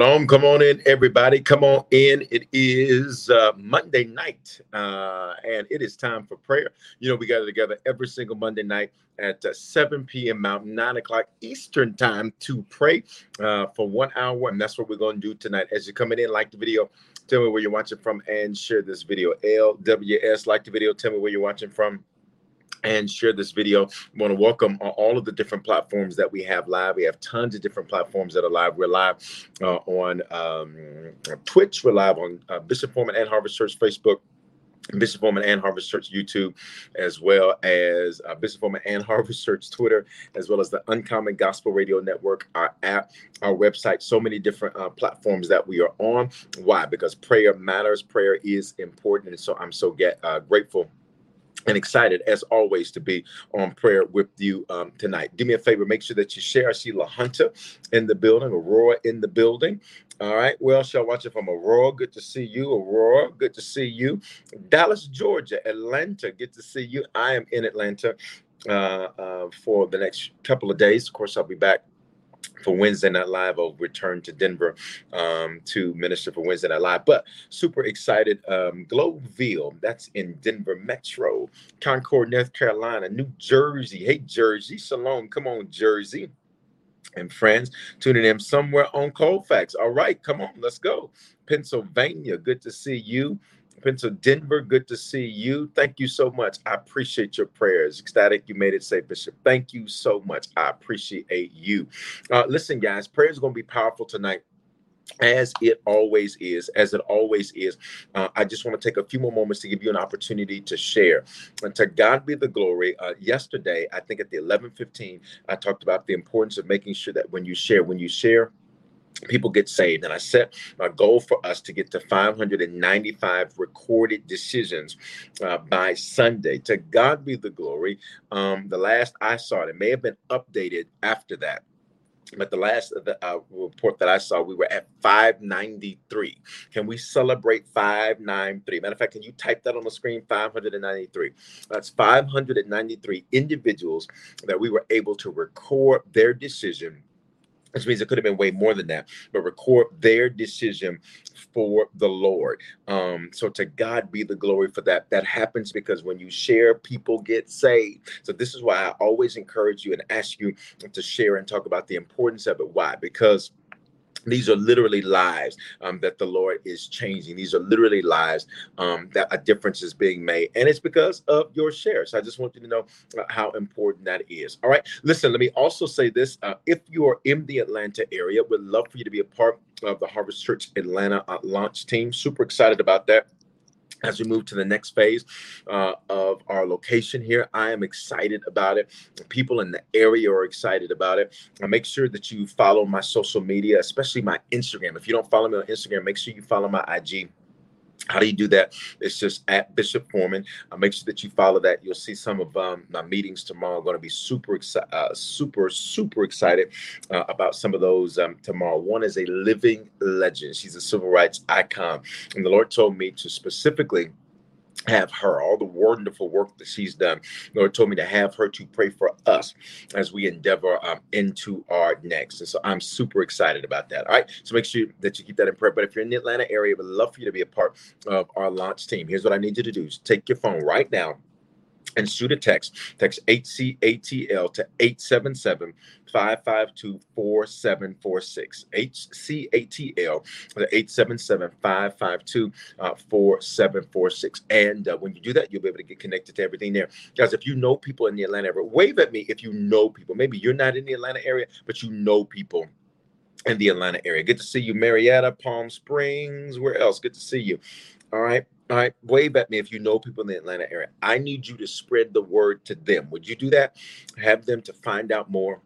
Boom, come on in, everybody. Come on in. It is uh, Monday night, uh, and it is time for prayer. You know, we gather together every single Monday night at uh, 7 p.m. Mountain, 9 o'clock Eastern time to pray uh, for one hour. And that's what we're going to do tonight. As you're coming in, like the video, tell me where you're watching from, and share this video. LWS, like the video, tell me where you're watching from and share this video. I want to welcome all of the different platforms that we have live. We have tons of different platforms that are live. We're live uh, on um, Twitch. We're live on uh, Bishop Foreman and Harvest Church Facebook. Bishop Foreman and Harvest Church YouTube, as well as uh, Bishop Foreman and Harvest Church Twitter, as well as the Uncommon Gospel Radio Network, our app, our website, so many different uh, platforms that we are on. Why? Because prayer matters. Prayer is important. And so I'm so get, uh, grateful and excited as always to be on prayer with you um, tonight. Do me a favor, make sure that you share. I see La Hunter in the building, Aurora in the building. All right. Well, shall watch it from Aurora. Good to see you, Aurora. Good to see you. Dallas, Georgia, Atlanta. Good to see you. I am in Atlanta uh, uh, for the next couple of days. Of course, I'll be back for Wednesday Night Live. I'll return to Denver um, to minister for Wednesday Night Live. But super excited. Um, Globeville, that's in Denver Metro, Concord, North Carolina, New Jersey. Hey, Jersey, Shalom. Come on, Jersey. And friends tuning in somewhere on Colfax. All right, come on, let's go. Pennsylvania, good to see you. Pennsylvania, Denver, good to see you. Thank you so much. I appreciate your prayers. Ecstatic, you made it safe, Bishop. Thank you so much. I appreciate you. Uh, listen, guys, prayer is going to be powerful tonight as it always is as it always is uh, i just want to take a few more moments to give you an opportunity to share and to god be the glory uh, yesterday i think at the 11:15 i talked about the importance of making sure that when you share when you share people get saved. And I set a goal for us to get to 595 recorded decisions uh, by Sunday. To God be the glory. Um, the last I saw it, it may have been updated after that. But the last the, uh, report that I saw, we were at 593. Can we celebrate 593? Matter of fact, can you type that on the screen? 593. That's 593 individuals that we were able to record their decision which means it could have been way more than that, but record their decision for the Lord. Um, so to God be the glory for that. That happens because when you share, people get saved. So this is why I always encourage you and ask you to share and talk about the importance of it. Why? Because these are literally lives um, that the Lord is changing. These are literally lives um, that a difference is being made. And it's because of your share. So I just want you to know uh, how important that is. All right. Listen, let me also say this. Uh, if you are in the Atlanta area, would love for you to be a part of the Harvest Church Atlanta uh, launch team. Super excited about that as we move to the next phase uh, of our location here. I am excited about it. People in the area are excited about it. I make sure that you follow my social media, especially my Instagram. If you don't follow me on Instagram, make sure you follow my IG how do you do that? It's just at Bishop Foreman. Uh, make sure that you follow that. You'll see some of um, my meetings tomorrow. I'm going to be super excited, uh, super, super excited uh, about some of those um, tomorrow. One is a living legend. She's a civil rights icon. And the Lord told me to specifically have her all the wonderful work that she's done. Lord told me to have her to pray for us as we endeavor um, into our next. And so i'm super excited about that. All right so make sure that you keep that in prayer. But if you're in the atlanta area we would love for you to be a part of our launch team. Here's what i need you to do. Take your phone right now and shoot a text. Text HCATL to 877 552 4746. HCATL to 877 552 4746. And uh, when you do that, you'll be able to get connected to everything there. Guys, if you know people in the Atlanta area, wave at me if you know people. Maybe you're not in the Atlanta area, but you know people in the Atlanta area. Good to see you, Marietta, Palm Springs. Where else? Good to see you. All right. All right, wave at me if you know people in the Atlanta area. I need you to spread the word to them. Would you do that? Have them to find out more.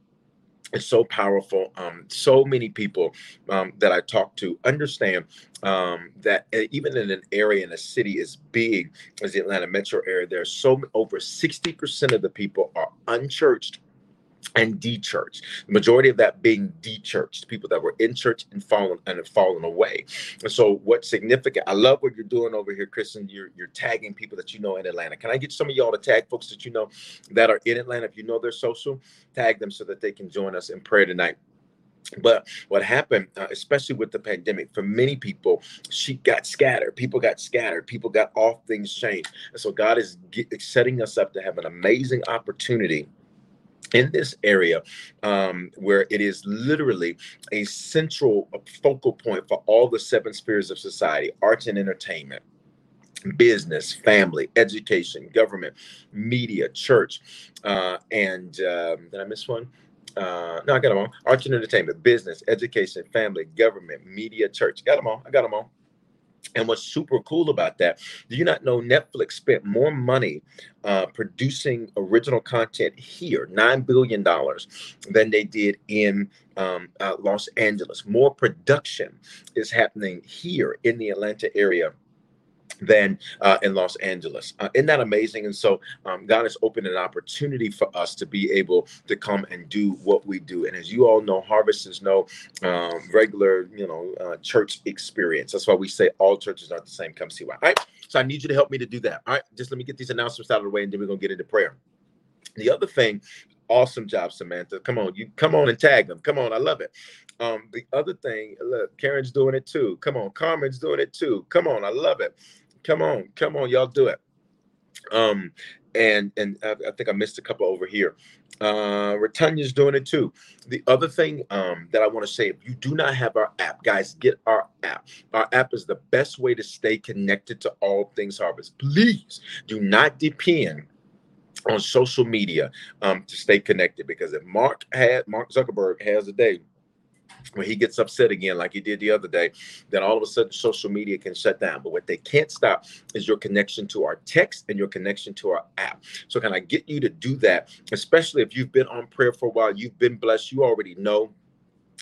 It's so powerful. Um, so many people um, that I talk to understand um, that uh, even in an area in a city as big as the Atlanta metro area, there's so over 60% of the people are unchurched and de-churched. The majority of that being de-churched, people that were in church and fallen and have fallen away. And so, what's significant? I love what you're doing over here, Kristen. You're you're tagging people that you know in Atlanta. Can I get some of y'all to tag folks that you know that are in Atlanta? If you know their social, tag them so that they can join us in prayer tonight. But what happened, uh, especially with the pandemic, for many people, she got scattered. People got scattered. People got off. Things changed. And so God is get, setting us up to have an amazing opportunity in this area um, where it is literally a central focal point for all the seven spheres of society arts and entertainment business family education government media church uh, and um, did i miss one? Uh, no i got them all. Arts and entertainment business education family government media church. Got them all. I got them all and what's super cool about that, do you not know Netflix spent more money uh, producing original content here, $9 billion, than they did in um, uh, Los Angeles? More production is happening here in the Atlanta area than uh, in Los Angeles. Uh, isn't that amazing? And so um, God has opened an opportunity for us to be able to come and do what we do. And as you all know, Harvest is no um, regular, you know, uh, church experience. That's why we say all churches aren't the same. Come see why. All right. So I need you to help me to do that. All right. Just let me get these announcements out of the way, and then we're gonna get into prayer. The other thing awesome job samantha come on you come on and tag them come on i love it um the other thing look karen's doing it too come on carmen's doing it too come on i love it Come on, come on, y'all do it. Um, and and I, I think I missed a couple over here. Uh, Retanya's doing it too. The other thing um, that I want to say, if you do not have our app, guys, get our app. Our app is the best way to stay connected to all things harvest. Please do not depend on social media um, to stay connected because if Mark had Mark Zuckerberg has a day when he gets upset again, like he did the other day, then all of a sudden social media can shut down. But what they can't stop is your connection to our text and your connection to our app. So, can I get you to do that, especially if you've been on prayer for a while, you've been blessed, you already know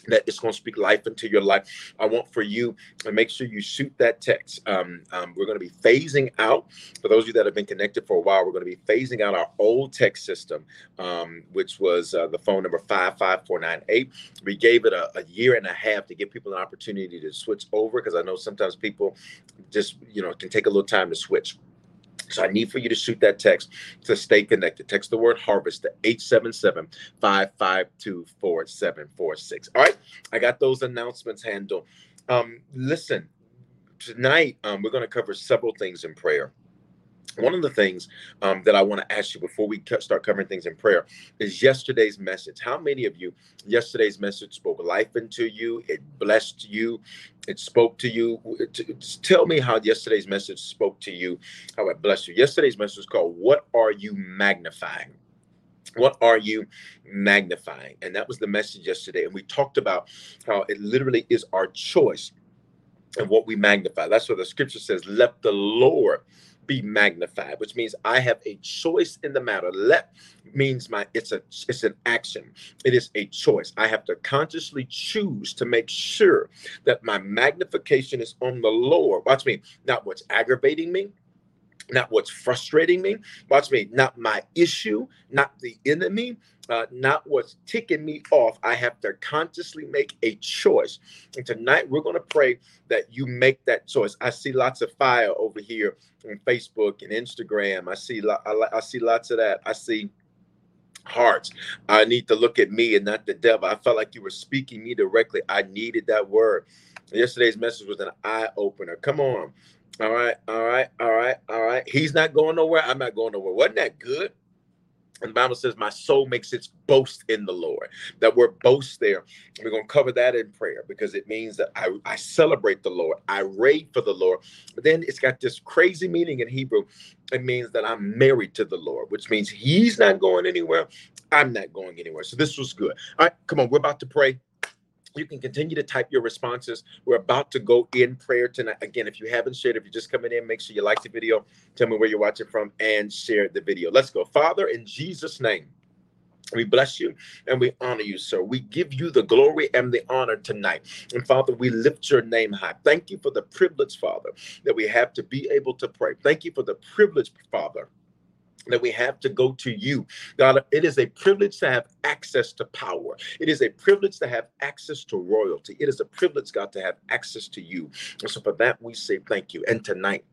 that it's going to speak life into your life. I want for you to make sure you shoot that text. Um, um, we're going to be phasing out, for those of you that have been connected for a while, we're going to be phasing out our old text system, um, which was uh, the phone number 55498. We gave it a, a, year and a half to give people an opportunity to switch over because I know sometimes people just, you know, can take a little time to switch. So I need for you to shoot that text to stay connected. Text the word harvest to 877 552 4746. All right. I got those announcements handled. Um, listen, tonight um, we're going to cover several things in prayer one of the things um, that I want to ask you before we start covering things in prayer is yesterday's message. How many of you, yesterday's message spoke life into you? It blessed you. It spoke to you. Tell me how yesterday's message spoke to you, how it blessed you. Yesterday's message was called, What Are You Magnifying? What are you magnifying? And that was the message yesterday. And we talked about how it literally is our choice and what we magnify. That's what the scripture says, Let the Lord be magnified, which means I have a choice in the matter. Let means my it's a it's an action. It is a choice. I have to consciously choose to make sure that my magnification is on the Lord. Watch me, not what's aggravating me, not what's frustrating me. Watch me, not my issue, not the enemy, uh, not what's ticking me off. I have to consciously make a choice. And tonight we're going to pray that you make that choice. I see lots of fire over here on Facebook and Instagram. I see, I, I see lots of that. I see hearts. I need to look at me and not the devil. I felt like you were speaking me directly. I needed that word. Yesterday's message was an eye opener. Come on. All right, all right, all right, all right. He's not going nowhere. I'm not going nowhere. Wasn't that good? And the Bible says, My soul makes its boast in the Lord. That word boast there, we're going to cover that in prayer because it means that I, I celebrate the Lord. I rave for the Lord. But then it's got this crazy meaning in Hebrew. It means that I'm married to the Lord, which means He's not going anywhere. I'm not going anywhere. So this was good. All right, come on. We're about to pray. You can continue to type your responses. We're about to go in prayer tonight. Again, if you haven't shared, if you're just coming in, make sure you like the video, tell me where you're watching from, and share the video. Let's go. Father, in Jesus' name. We bless you and we honor you, sir. We give you the glory and the honor tonight. And Father, we lift your name high. Thank you for the privilege, Father, that we have to be able to pray. Thank you for the privilege, Father, that we have to go to you. God, it is a privilege to have access to power. It is a privilege to have access to royalty. It is a privilege, God, to have access to you. And so for that, we say thank you. And tonight,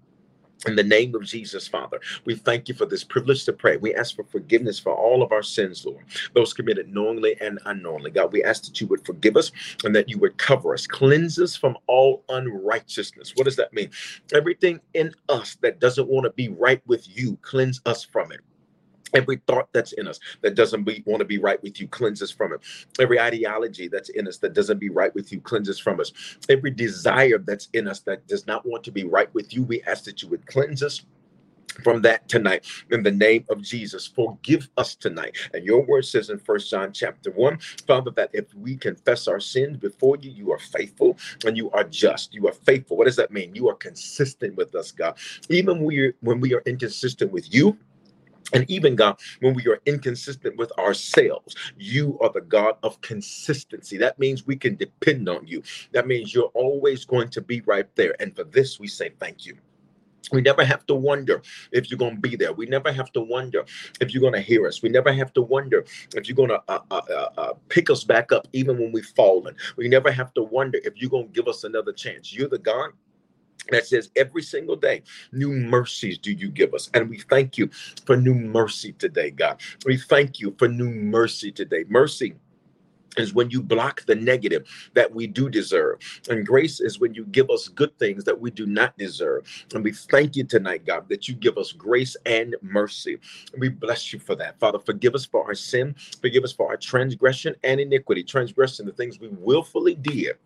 in the name of Jesus, Father, we thank you for this privilege to pray. We ask for forgiveness for all of our sins, Lord, those committed knowingly and unknowingly. God, we ask that you would forgive us and that you would cover us, cleanse us from all unrighteousness. What does that mean? Everything in us that doesn't want to be right with you, cleanse us from it. Every thought that's in us that doesn't be, want to be right with you, cleanses from it. Every ideology that's in us that doesn't be right with you, cleanses from us. Every desire that's in us that does not want to be right with you, we ask that you would cleanse us from that tonight in the name of Jesus. Forgive us tonight. And your word says in First John chapter 1, Father, that if we confess our sins before you, you are faithful and you are just. You are faithful. What does that mean? You are consistent with us, God. Even we, when we are inconsistent with you, and even God, when we are inconsistent with ourselves, you are the God of consistency. That means we can depend on you. That means you're always going to be right there. And for this, we say thank you. We never have to wonder if you're going to be there. We never have to wonder if you're going to hear us. We never have to wonder if you're going to uh, uh, uh, uh, pick us back up even when we've fallen. We never have to wonder if you're going to give us another chance. You're the God that says every single day, new mercies do you give us. And we thank you for new mercy today, God. We thank you for new mercy today. Mercy is when you block the negative that we do deserve. And grace is when you give us good things that we do not deserve. And we thank you tonight, God, that you give us grace and mercy. And we bless you for that. Father, forgive us for our sin, forgive us for our transgression and iniquity, transgression, the things we willfully did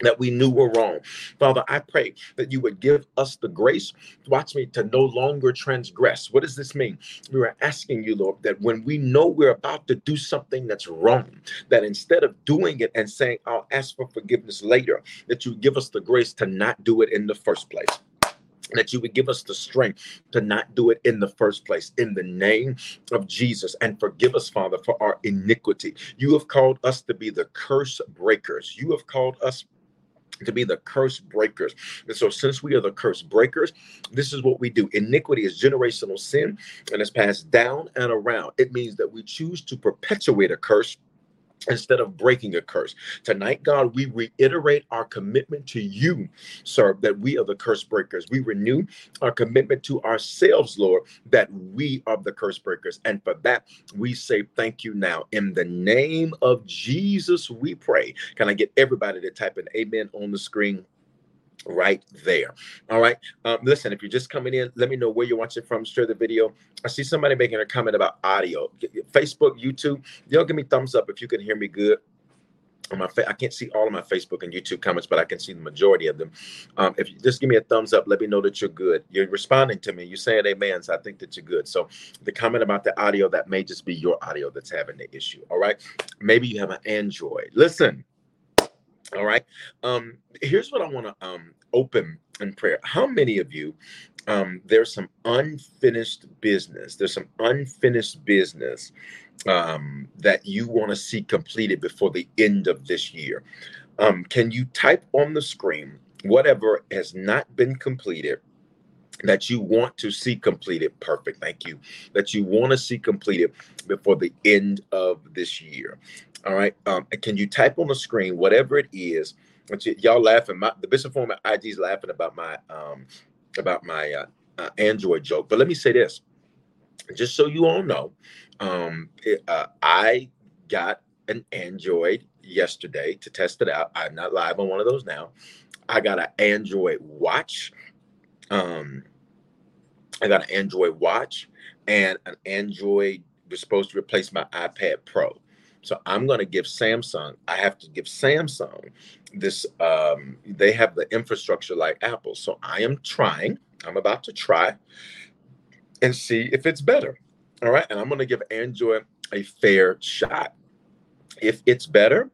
that we knew were wrong. Father, I pray that you would give us the grace, watch me, to no longer transgress. What does this mean? We are asking you, Lord, that when we know we're about to do something that's wrong, that instead of doing it and saying, I'll ask for forgiveness later, that you give us the grace to not do it in the first place that you would give us the strength to not do it in the first place in the name of Jesus and forgive us father for our iniquity you have called us to be the curse breakers you have called us to be the curse breakers. And so, since we are the curse breakers, this is what we do. Iniquity is generational sin and it's passed down and around. It means that we choose to perpetuate a curse instead of breaking a curse. Tonight, God, we reiterate our commitment to you, sir, that we are the curse breakers. We renew our commitment to ourselves, Lord, that we are the curse breakers. And for that, we say thank you now. In the name of Jesus, we pray. Can I get everybody to type an amen on the screen? Right there. All right. Um, listen, if you're just coming in, let me know where you're watching from. Share the video. I see somebody making a comment about audio. Facebook, YouTube, y'all give me thumbs up if you can hear me good. On my fa- I can't see all of my Facebook and YouTube comments, but I can see the majority of them. Um, if you just give me a thumbs up, let me know that you're good. You're responding to me. You're saying amen. So I think that you're good. So the comment about the audio, that may just be your audio that's having the issue. All right. Maybe you have an Android. Listen. All right. Um, here's what I want to um, open in prayer. How many of you, um, there's some unfinished business, there's some unfinished business um, that you want to see completed before the end of this year? Um, can you type on the screen whatever has not been completed? that you want to see completed perfect thank you that you want to see completed before the end of this year all right. Um, can you type on the screen whatever it is? Y'all laughing. My, the Bishop Foreman IG is laughing about my um about my uh, uh, Android joke. But let me say this, just so you all know, um, it, uh, I got an Android yesterday to test it out. I'm not live on one of those now. I got an Android watch Um, I got an Android watch and an Android was supposed to replace my iPad Pro. So I'm going to give Samsung, I have to give Samsung this, um, they have the infrastructure like Apple. So I am trying, I'm about to try and see if it's better. All right. And I'm going to give Android a fair shot. If it's better,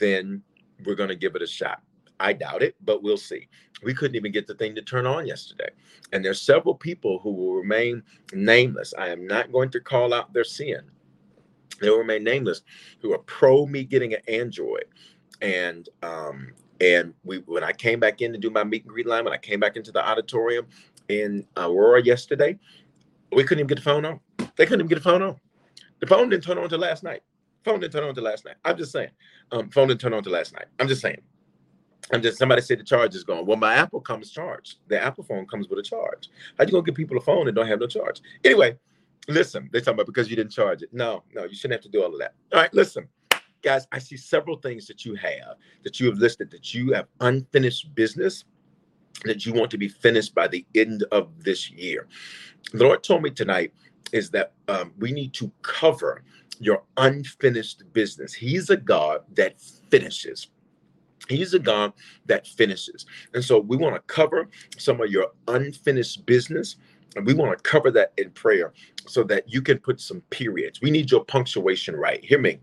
then we're going to give it a shot. I doubt it, but we'll see. We couldn't even get the thing to turn on yesterday. And there's several people who will remain nameless. I am not going to call out their sin. They will remain nameless who are pro me getting an Android. And um, and we when I came back in to do my meet and greet line, when I came back into the auditorium in Aurora yesterday, we couldn't even get the phone on. They couldn't even get the phone on. The phone didn't turn on until last night. Phone didn't turn on until last night. I'm just saying. Um, phone didn't turn on until last night. I'm just saying. I'm just somebody said the charge is gone. Well, my Apple comes charged. The Apple phone comes with a charge. How you gonna give people a phone and don't have no charge? Anyway, listen, they talking about because you didn't charge it. No, no, you shouldn't have to do all of that. All right, listen, guys. I see several things that you have that you have listed that you have unfinished business that you want to be finished by the end of this year. The Lord told me tonight is that um, we need to cover your unfinished business. He's a God that finishes. He's a God that finishes. And so we want to cover some of your unfinished business. And we want to cover that in prayer so that you can put some periods. We need your punctuation right. Hear me.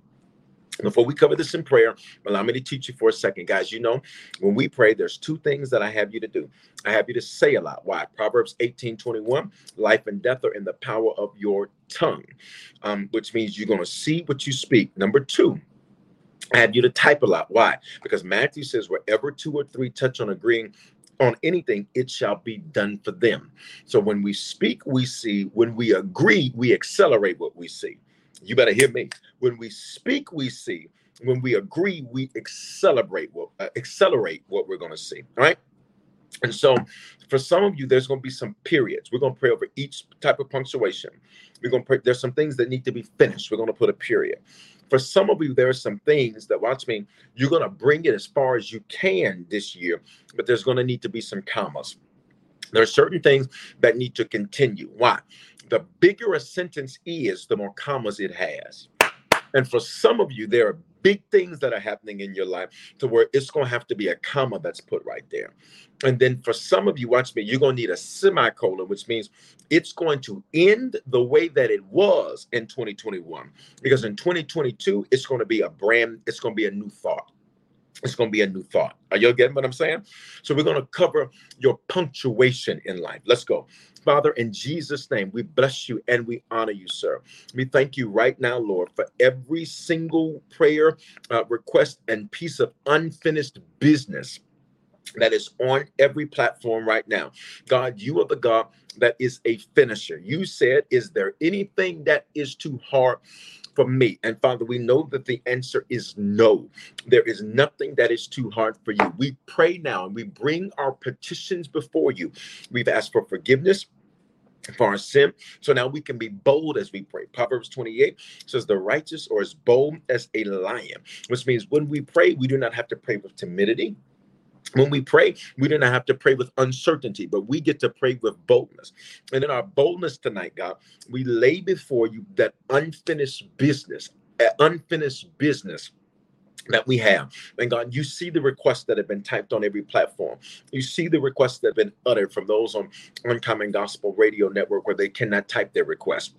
Before we cover this in prayer, allow me to teach you for a second. Guys, you know, when we pray, there's two things that I have you to do. I have you to say a lot. Why? Proverbs 18 21, life and death are in the power of your tongue, um, which means you're going to see what you speak. Number two, I have you to type a lot. Why? Because Matthew says, wherever two or three touch on agreeing on anything, it shall be done for them. So when we speak, we see. When we agree, we accelerate what we see. You better hear me. When we speak, we see. When we agree, we accelerate what uh, accelerate what we're going to see. All right. And so, for some of you, there's going to be some periods. We're going to pray over each type of punctuation. We're going to pray. There's some things that need to be finished. We're going to put a period. For some of you, there are some things that, watch me, you're going to bring it as far as you can this year, but there's going to need to be some commas. There are certain things that need to continue. Why? The bigger a sentence is, the more commas it has. And for some of you, there are big things that are happening in your life to where it's going to have to be a comma that's put right there. And then for some of you, watch me, you're going to need a semicolon, which means it's going to end the way that it was in 2021. Because in 2022, it's going to be a brand, it's going to be a new thought. It's going to be a new thought. Are you getting what I'm saying? So we're going to cover your punctuation in life. Let's go. Father, in Jesus' name, we bless you and we honor you, sir. We thank you right now, Lord, for every single prayer, uh, request, and piece of unfinished business that is on every platform right now. God, you are the God that is a finisher. You said, Is there anything that is too hard? for me. And Father, we know that the answer is no. There is nothing that is too hard for you. We pray now and we bring our petitions before you. We've asked for forgiveness for our sin. So now we can be bold as we pray. Proverbs 28 says, The righteous are as bold as a lion, which means when we pray, we do not have to pray with timidity. When we pray, we do not have to pray with uncertainty, but we get to pray with boldness. And in our boldness tonight, God, we lay before you that unfinished business, unfinished business that we have. And God, you see the requests that have been typed on every platform. You see the requests that have been uttered from those on Uncommon Gospel Radio Network where they cannot type their request.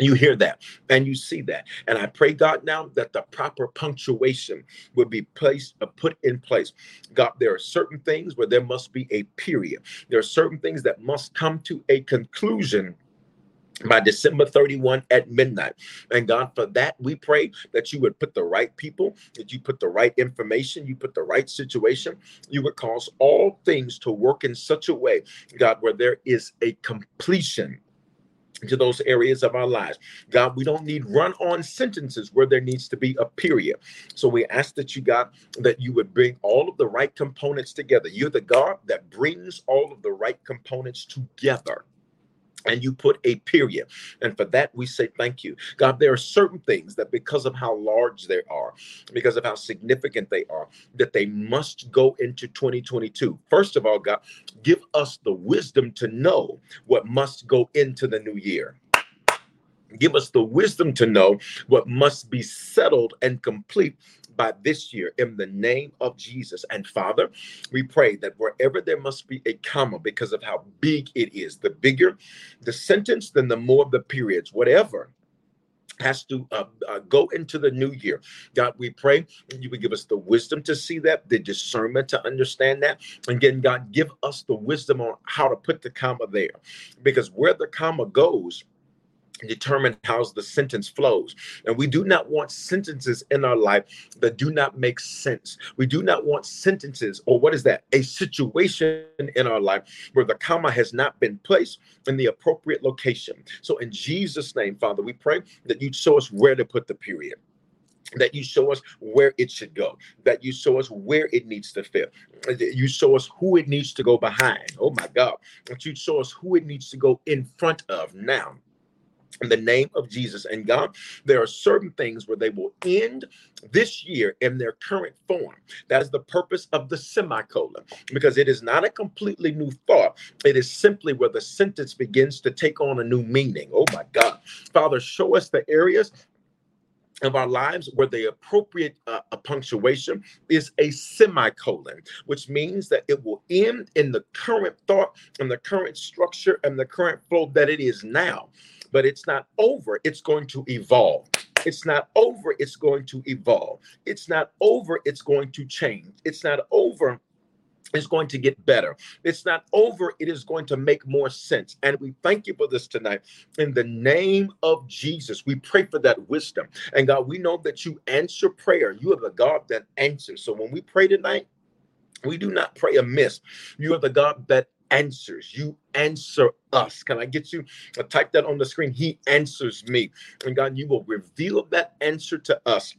You hear that and you see that. And I pray, God, now that the proper punctuation would be placed, uh, put in place. God, there are certain things where there must be a period. There are certain things that must come to a conclusion by December 31 at midnight. And God, for that, we pray that you would put the right people, that you put the right information, you put the right situation. You would cause all things to work in such a way, God, where there is a completion to those areas of our lives. God, we don't need run on sentences where there needs to be a period. So we ask that you, God, that you would bring all of the right components together. You're the God that brings all of the right components together and you put a period. And for that, we say thank you. God, there are certain things that because of how large they are, because of how significant they are, that they must go into 2022. First of all, God, give us the wisdom to know what must go into the new year. Give us the wisdom to know what must be settled and complete by this year in the name of Jesus. And Father, we pray that wherever there must be a comma because of how big it is, the bigger the sentence, then the more the periods, whatever has to uh, uh, go into the new year. God, we pray you would give us the wisdom to see that, the discernment to understand that. And again, God, give us the wisdom on how to put the comma there. Because where the comma goes, determine how the sentence flows. And we do not want sentences in our life that do not make sense. We do not want sentences, or what is that? A situation in our life where the comma has not been placed in the appropriate location. So, in Jesus' name, Father, we pray that you show us where to put the period that you show us where it should go, that you show us where it needs to fit, that you show us who it needs to go behind. Oh my God, that you show us who it needs to go in front of now in the name of Jesus and God, there are certain things where they will end this year in their current form. That is the purpose of the semicolon, because it is not a completely new thought. It is simply where the sentence begins to take on a new meaning. Oh my God. Father, show us the areas of our lives where the appropriate uh, punctuation is a semicolon, which means that it will end in the current thought and the current structure and the current flow that it is now but it's not over. It's going to evolve. It's not over. It's going to evolve. It's not over. It's going to change. It's not over it's going to get better. It's not over. It is going to make more sense. And we thank you for this tonight. In the name of Jesus, we pray for that wisdom. And God, we know that you answer prayer. You are the God that answers. So when we pray tonight, we do not pray amiss. You are the God that answers. You answer us. Can I get you? I type that on the screen. He answers me. And God, you will reveal that answer to us.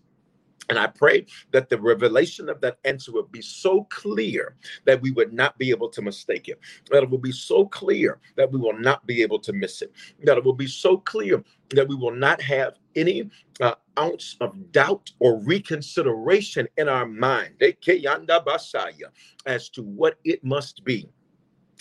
And I pray that the revelation of that answer will be so clear that we would not be able to mistake it. That it will be so clear that we will not be able to miss it. That it will be so clear that we will not have any uh, ounce of doubt or reconsideration in our mind as to what it must be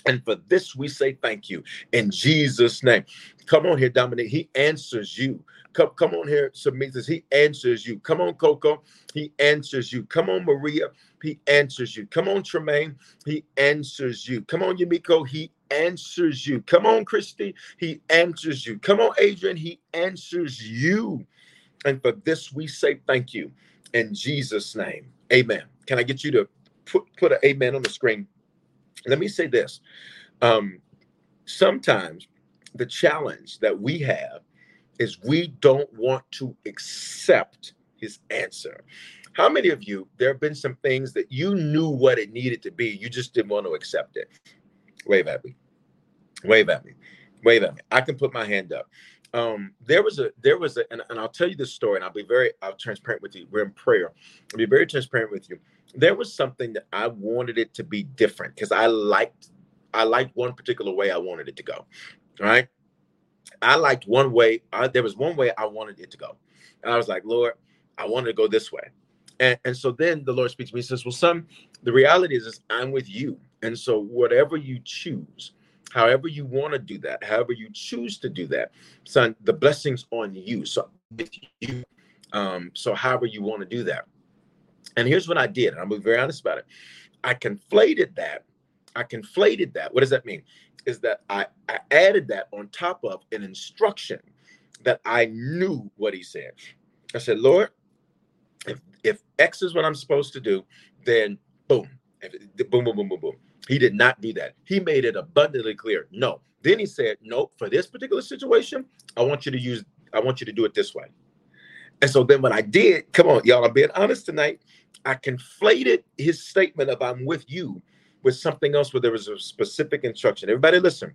and for this, we say thank you in Jesus' name. Come on here, Dominic. He answers you. Come, come on here, Submitas. He answers you. Come on, Coco. He answers you. Come on, Maria. He answers you. Come on, Tremaine. He answers you. Come on, Yamiko. He answers you. Come on, Christy. He answers you. Come on, Adrian. He answers you. And for this, we say thank you in Jesus' name. Amen. Can I get you to put, put an amen on the screen? Let me say this. Um, sometimes the challenge that we have is we don't want to accept his answer. How many of you there have been some things that you knew what it needed to be you just didn't want to accept it? Wave at me. Wave at me. Wave at me. I can put my hand up um, there was a there was a and, and, I'll tell you this story and I'll be very I'll transparent with you. We're in prayer. I'll be very transparent with you there was something that I wanted it to be different because I liked I liked one particular way I wanted it to go. Right. I liked one way. I, there was one way I wanted it to go. And I was like, Lord, I wanted to go this way. And, and so then the Lord speaks to me and says, Well, son, the reality is, is I'm with you. And so whatever you choose, however you want to do that, however you choose to do that, son, the blessings on you. So with you. Um, so however you want to do that. And here's what I did, and I'm being very honest about it. I conflated that. I conflated that. What does that mean? Is that I, I added that on top of an instruction that I knew what he said. I said, Lord, if if X is what I'm supposed to do, then boom, boom, boom, boom, boom, boom. He did not do that. He made it abundantly clear. No. Then he said, Nope, for this particular situation, I want you to use, I want you to do it this way. And so then what I did, come on, y'all, I'm being honest tonight. I conflated his statement of I'm with you with something else where there was a specific instruction. Everybody listen.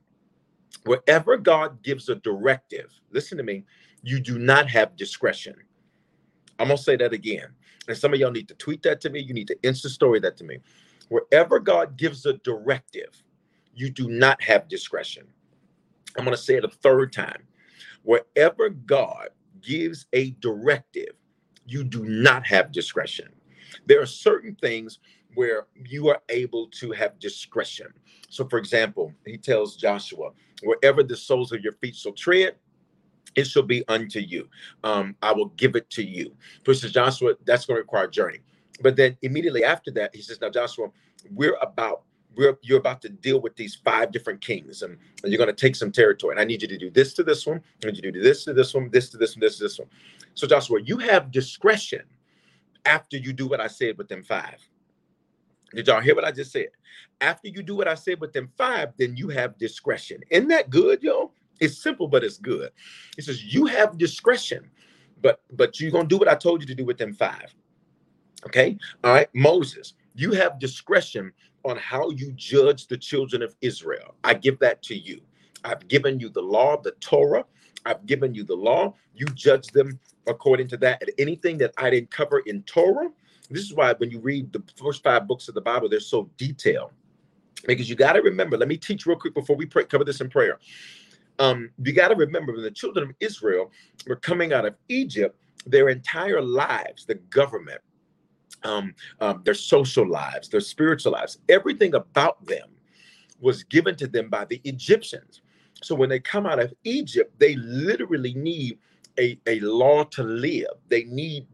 Wherever God gives a directive, listen to me, you do not have discretion. I'm to say that again. And some of y'all need to tweet that to me. You need to Insta story that to me. Wherever God gives a directive, you do not have discretion. I'm going to say it a third time. Wherever God gives a directive, you do not have discretion. There are certain things where you are able to have discretion. So, for example, he tells Joshua, wherever the soles of your feet shall tread, it shall be unto you. Um, I will give it to you. Versus Joshua, that's going to require journey. But then immediately after that, he says, Now, Joshua, we're about we're, you're about to deal with these five different kings and, and you're going to take some territory. And I need you to do this to this one. I need you to do this to this one, this to this one, this to this one. So, Joshua, you have discretion after you do what I said with them five. Did y'all hear what I just said? After you do what I said with them five, then you have discretion. Isn't that good, yo? It's simple, but it's good. He says you have discretion, but but you're gonna do what I told you to do with them five. Okay, all right, Moses, you have discretion on how you judge the children of Israel. I give that to you. I've given you the law, the Torah. I've given you the law. You judge them according to that. And anything that I didn't cover in Torah, this is why when you read the first five books of the Bible, they're so detailed. Because you got to remember, let me teach real quick before we pray, cover this in prayer. Um, you got to remember when the children of Israel were coming out of Egypt, their entire lives, the government, um, um, their social lives, their spiritual lives, everything about them was given to them by the Egyptians. So when they come out of Egypt, they literally need a, a law to live. They need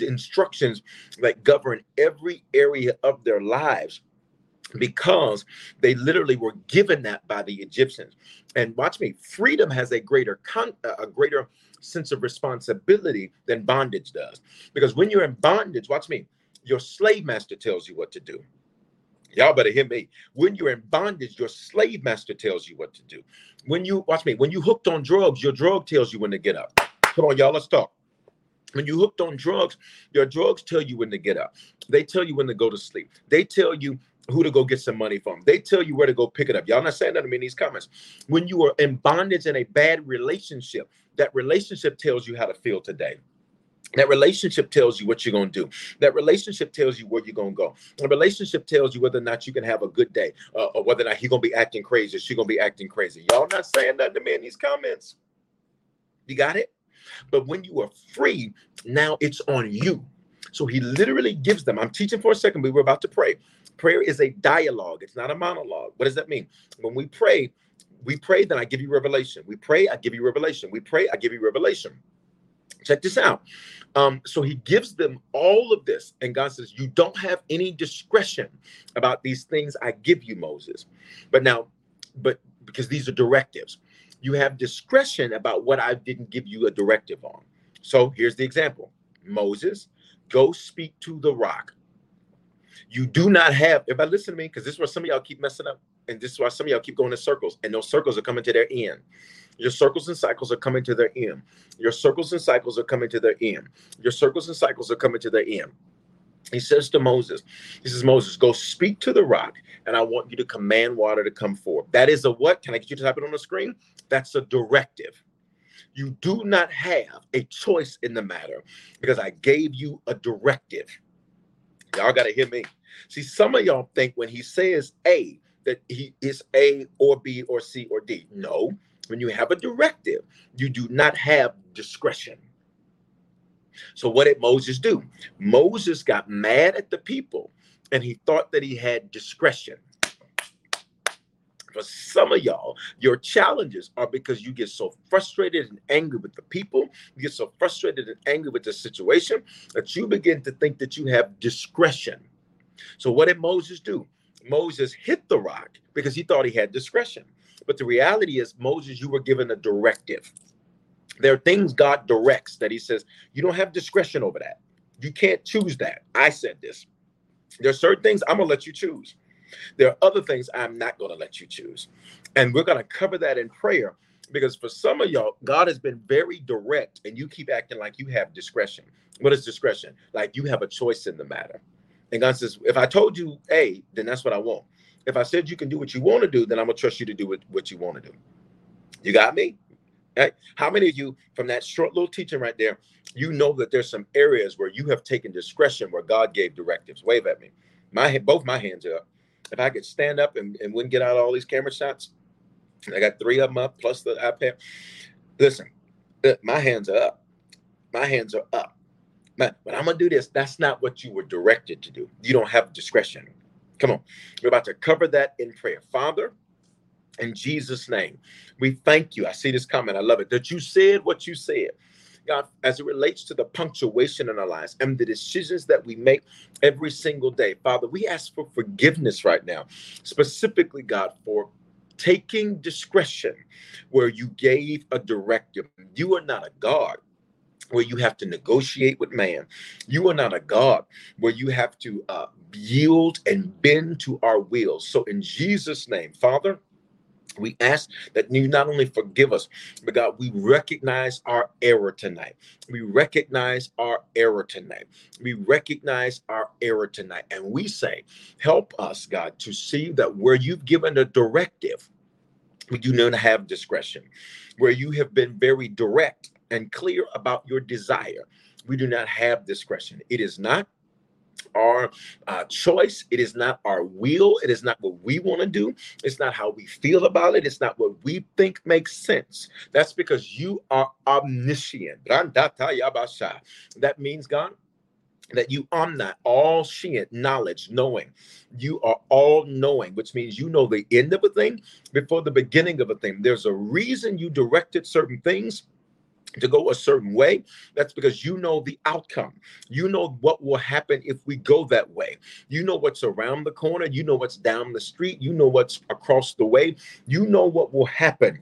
instructions that govern every area of their lives because they literally were given that by the Egyptians. And watch me, freedom has a greater con- a greater sense of responsibility than bondage does. Because when you're in bondage, watch me, your slave master tells you what to do. Y'all better hear me. When you're in bondage, your slave master tells you what to do. When you watch me, when you hooked on drugs, your drug tells you when to get up. Come on, y'all, let's talk. When you hooked on drugs, your drugs tell you when to get up. They tell you when to go to sleep. They tell you who to go get some money from. They tell you where to go pick it up. Y'all not saying that to me in these comments. When you are in bondage in a bad relationship, that relationship tells you how to feel today. That relationship tells you what you're going to do. That relationship tells you where you're going to go. The relationship tells you whether or not you can have a good day uh, or whether or not he's going to be acting crazy or she's going to be acting crazy. Y'all not saying that to me in these comments. You got it? But when you are free, now it's on you. So he literally gives them. I'm teaching for a second, but we're about to pray. Prayer is a dialogue, it's not a monologue. What does that mean? When we pray, we pray, then I give you revelation. We pray, I give you revelation. We pray, I give you revelation. Check this out. Um, so he gives them all of this, and God says, You don't have any discretion about these things I give you, Moses. But now, but because these are directives, you have discretion about what I didn't give you a directive on. So here's the example Moses, go speak to the rock. You do not have, if I listen to me, because this is where some of y'all keep messing up, and this is why some of y'all keep going in circles, and those circles are coming to their end. Your circles and cycles are coming to their end. Your circles and cycles are coming to their end. Your circles and cycles are coming to their end. He says to Moses, He says, Moses, go speak to the rock, and I want you to command water to come forth. That is a what? Can I get you to type it on the screen? That's a directive. You do not have a choice in the matter because I gave you a directive. Y'all got to hear me. See, some of y'all think when he says A, that he is A or B or C or D. No, when you have a directive, you do not have discretion. So, what did Moses do? Moses got mad at the people and he thought that he had discretion. For some of y'all, your challenges are because you get so frustrated and angry with the people, you get so frustrated and angry with the situation that you begin to think that you have discretion. So, what did Moses do? Moses hit the rock because he thought he had discretion. But the reality is, Moses, you were given a directive. There are things God directs that he says, you don't have discretion over that. You can't choose that. I said this. There are certain things I'm going to let you choose. There are other things I'm not going to let you choose. And we're going to cover that in prayer because for some of y'all, God has been very direct and you keep acting like you have discretion. What is discretion? Like you have a choice in the matter. And God says, if I told you A, then that's what I want. If I said you can do what you want to do, then I'm going to trust you to do what, what you want to do. You got me? How many of you, from that short little teaching right there, you know that there's some areas where you have taken discretion where God gave directives? Wave at me. My both my hands are up. If I could stand up and, and wouldn't get out of all these camera shots, I got three of them up plus the iPad. Listen, uh, my hands are up. My hands are up. But, but I'm gonna do this. That's not what you were directed to do. You don't have discretion. Come on. We're about to cover that in prayer. Father, in Jesus' name, we thank you. I see this comment. I love it. That you said what you said. God, as it relates to the punctuation in our lives and the decisions that we make every single day, Father, we ask for forgiveness right now, specifically, God, for taking discretion where you gave a directive. You are not a God where you have to negotiate with man. You are not a God where you have to uh, yield and bend to our will. So, in Jesus' name, Father, we ask that you not only forgive us, but God, we recognize our error tonight. We recognize our error tonight. We recognize our error tonight. And we say, help us, God, to see that where you've given a directive, we do not have discretion. Where you have been very direct and clear about your desire, we do not have discretion. It is not our uh, choice. It is not our will. It is not what we want to do. It's not how we feel about it. It's not what we think makes sense. That's because you are omniscient. That means, God, that you not all seeing knowledge, knowing. You are all knowing, which means you know the end of a thing before the beginning of a thing. There's a reason you directed certain things to go a certain way, that's because you know the outcome. You know what will happen if we go that way. You know what's around the corner. You know what's down the street. You know what's across the way. You know what will happen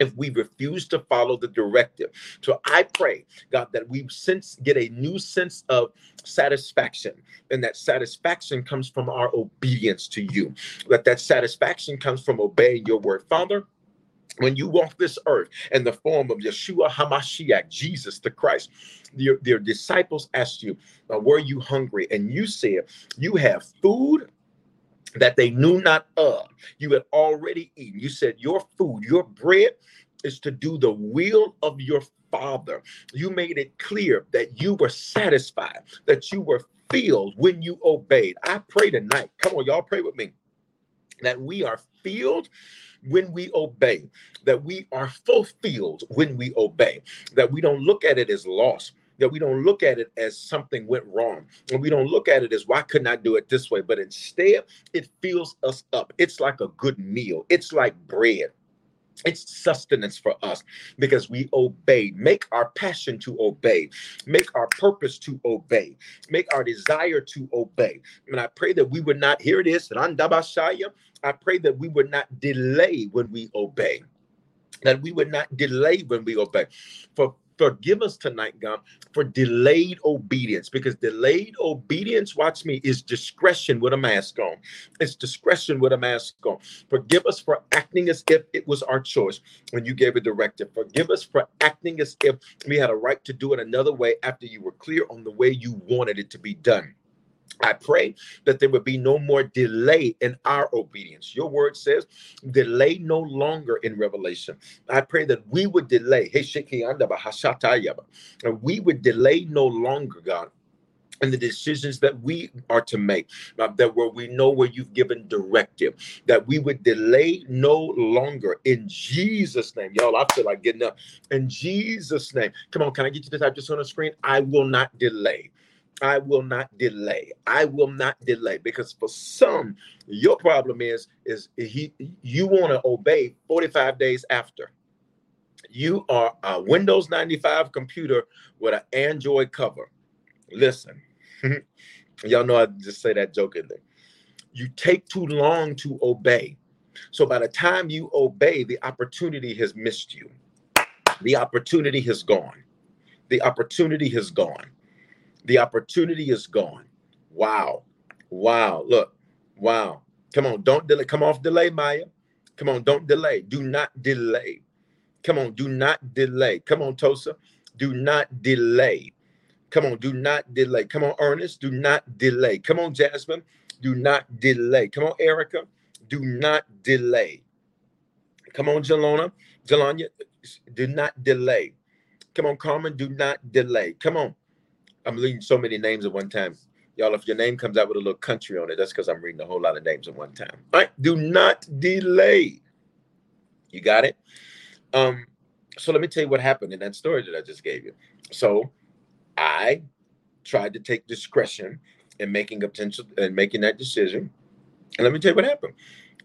if we refuse to follow the directive. So I pray, God, that we sense get a new sense of satisfaction, and that satisfaction comes from our obedience to you. That that satisfaction comes from obeying your word, Father when you walk this earth in the form of Yeshua HaMashiach, Jesus the Christ, your, your disciples asked you, Were you hungry? And you said, You have food that they knew not of. You had already eaten. You said, Your food, your bread is to do the will of your Father. You made it clear that you were satisfied, that you were filled when you obeyed. I pray tonight, come on, y'all pray with me, that we are filled when we obey, that we are fulfilled when we obey, that we don't look at it as loss, that we don't look at it as something went wrong, and we don't look at it as why couldn't I do it this way, but instead it fills us up. It's like a good meal, it's like bread. It's sustenance for us because we obey. Make our passion to obey. Make our purpose to obey. Make our desire to obey. And I pray that we would not, here it is, I pray that we would not delay when we obey, that we would not delay when we obey. For forgive us tonight, God, for delayed obedience, because delayed obedience, watch me, is discretion with a mask on. It's discretion with a mask on. Forgive us for acting as if it was our choice when you gave a directive. Forgive us for acting as if we had a right to do it another way after you were clear on the way you wanted it to be done. I pray that there would be no more delay in our obedience. Your word says, delay no longer in revelation. I pray that we would delay, and we would delay no longer, God, and the decisions that we are to make, uh, that where we know where you've given directive, that we would delay no longer in Jesus' name. Y'all, I feel like getting up in Jesus' name. Come on, can I get you to type just on the screen? I will not delay. I will not delay. I will not delay because for some, your problem is is he you want to obey 45 days after. You are a Windows 95 computer with an Android cover. Listen, y'all know I just say that jokingly. You take too long to obey. So by the time you obey, the opportunity has missed you. The opportunity has gone. The opportunity has gone. The opportunity is gone. Wow. Wow. Look. Wow. Come on. Don't delay. Come off delay, Maya. Come on. Don't delay. Do not delay. Come on. Do not delay. Come on, Tosa. Do not delay. Come on. Do not delay. Come on, Ernest. Do not delay. Come on, Jasmine. Do not delay. Come on, Erica. Do not delay. Come on, Jelona. Jelania. Do not delay. Come on, Carmen. Do not delay. Come on. I'm reading so many names at one time. Y'all, if your name comes out with a little country on it, that's because I'm reading a whole lot of names at one time. All right, do not delay. You got it? Um, so let me tell you what happened in that story that I just gave you. So I tried to take discretion in making a potential and making that decision. And let me tell you what happened.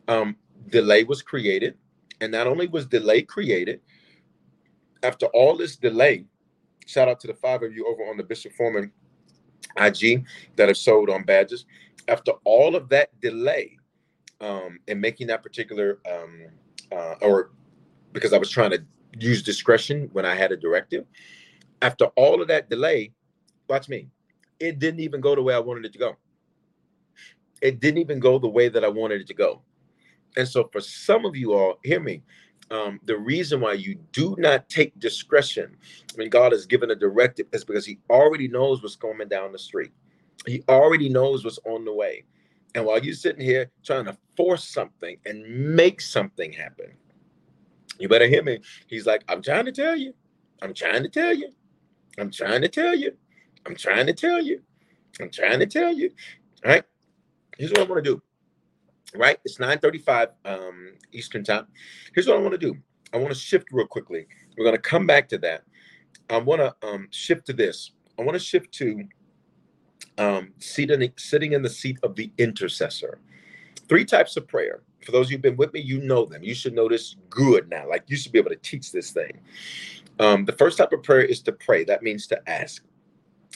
Um, delay was created, and not only was delay created, after all this delay, shout out to the five of you over on the Bishop Foreman IG that have sold on badges. After all of that delay um, in making that particular, um, uh, or because I was trying to use discretion when I had a directive, after all of that delay, watch me, it didn't even go the way I wanted it to go. It didn't even go the way that I wanted it to go. And so, for some of you all, hear me. Um, the reason why you do not take discretion when God has given a directive is because He already knows what's coming down the street. He already knows what's on the way. And while you're sitting here trying to force something and make something happen, you better hear me. He's like, I'm trying to tell you. I'm trying to tell you. I'm trying to tell you. I'm trying to tell you. I'm trying to tell you. All right. Here's what I want to do. Right? It's 9:35 um, Eastern time. Here's what I want to do. I want to shift real quickly. We're going to come back to that. I want to um, shift to this. I want to shift to um, seating, sitting in the seat of the intercessor. Three types of prayer. For those who've been with me, you know them. You should know this good now. Like you should be able to teach this thing. Um, the first type of prayer is to pray. That means to ask.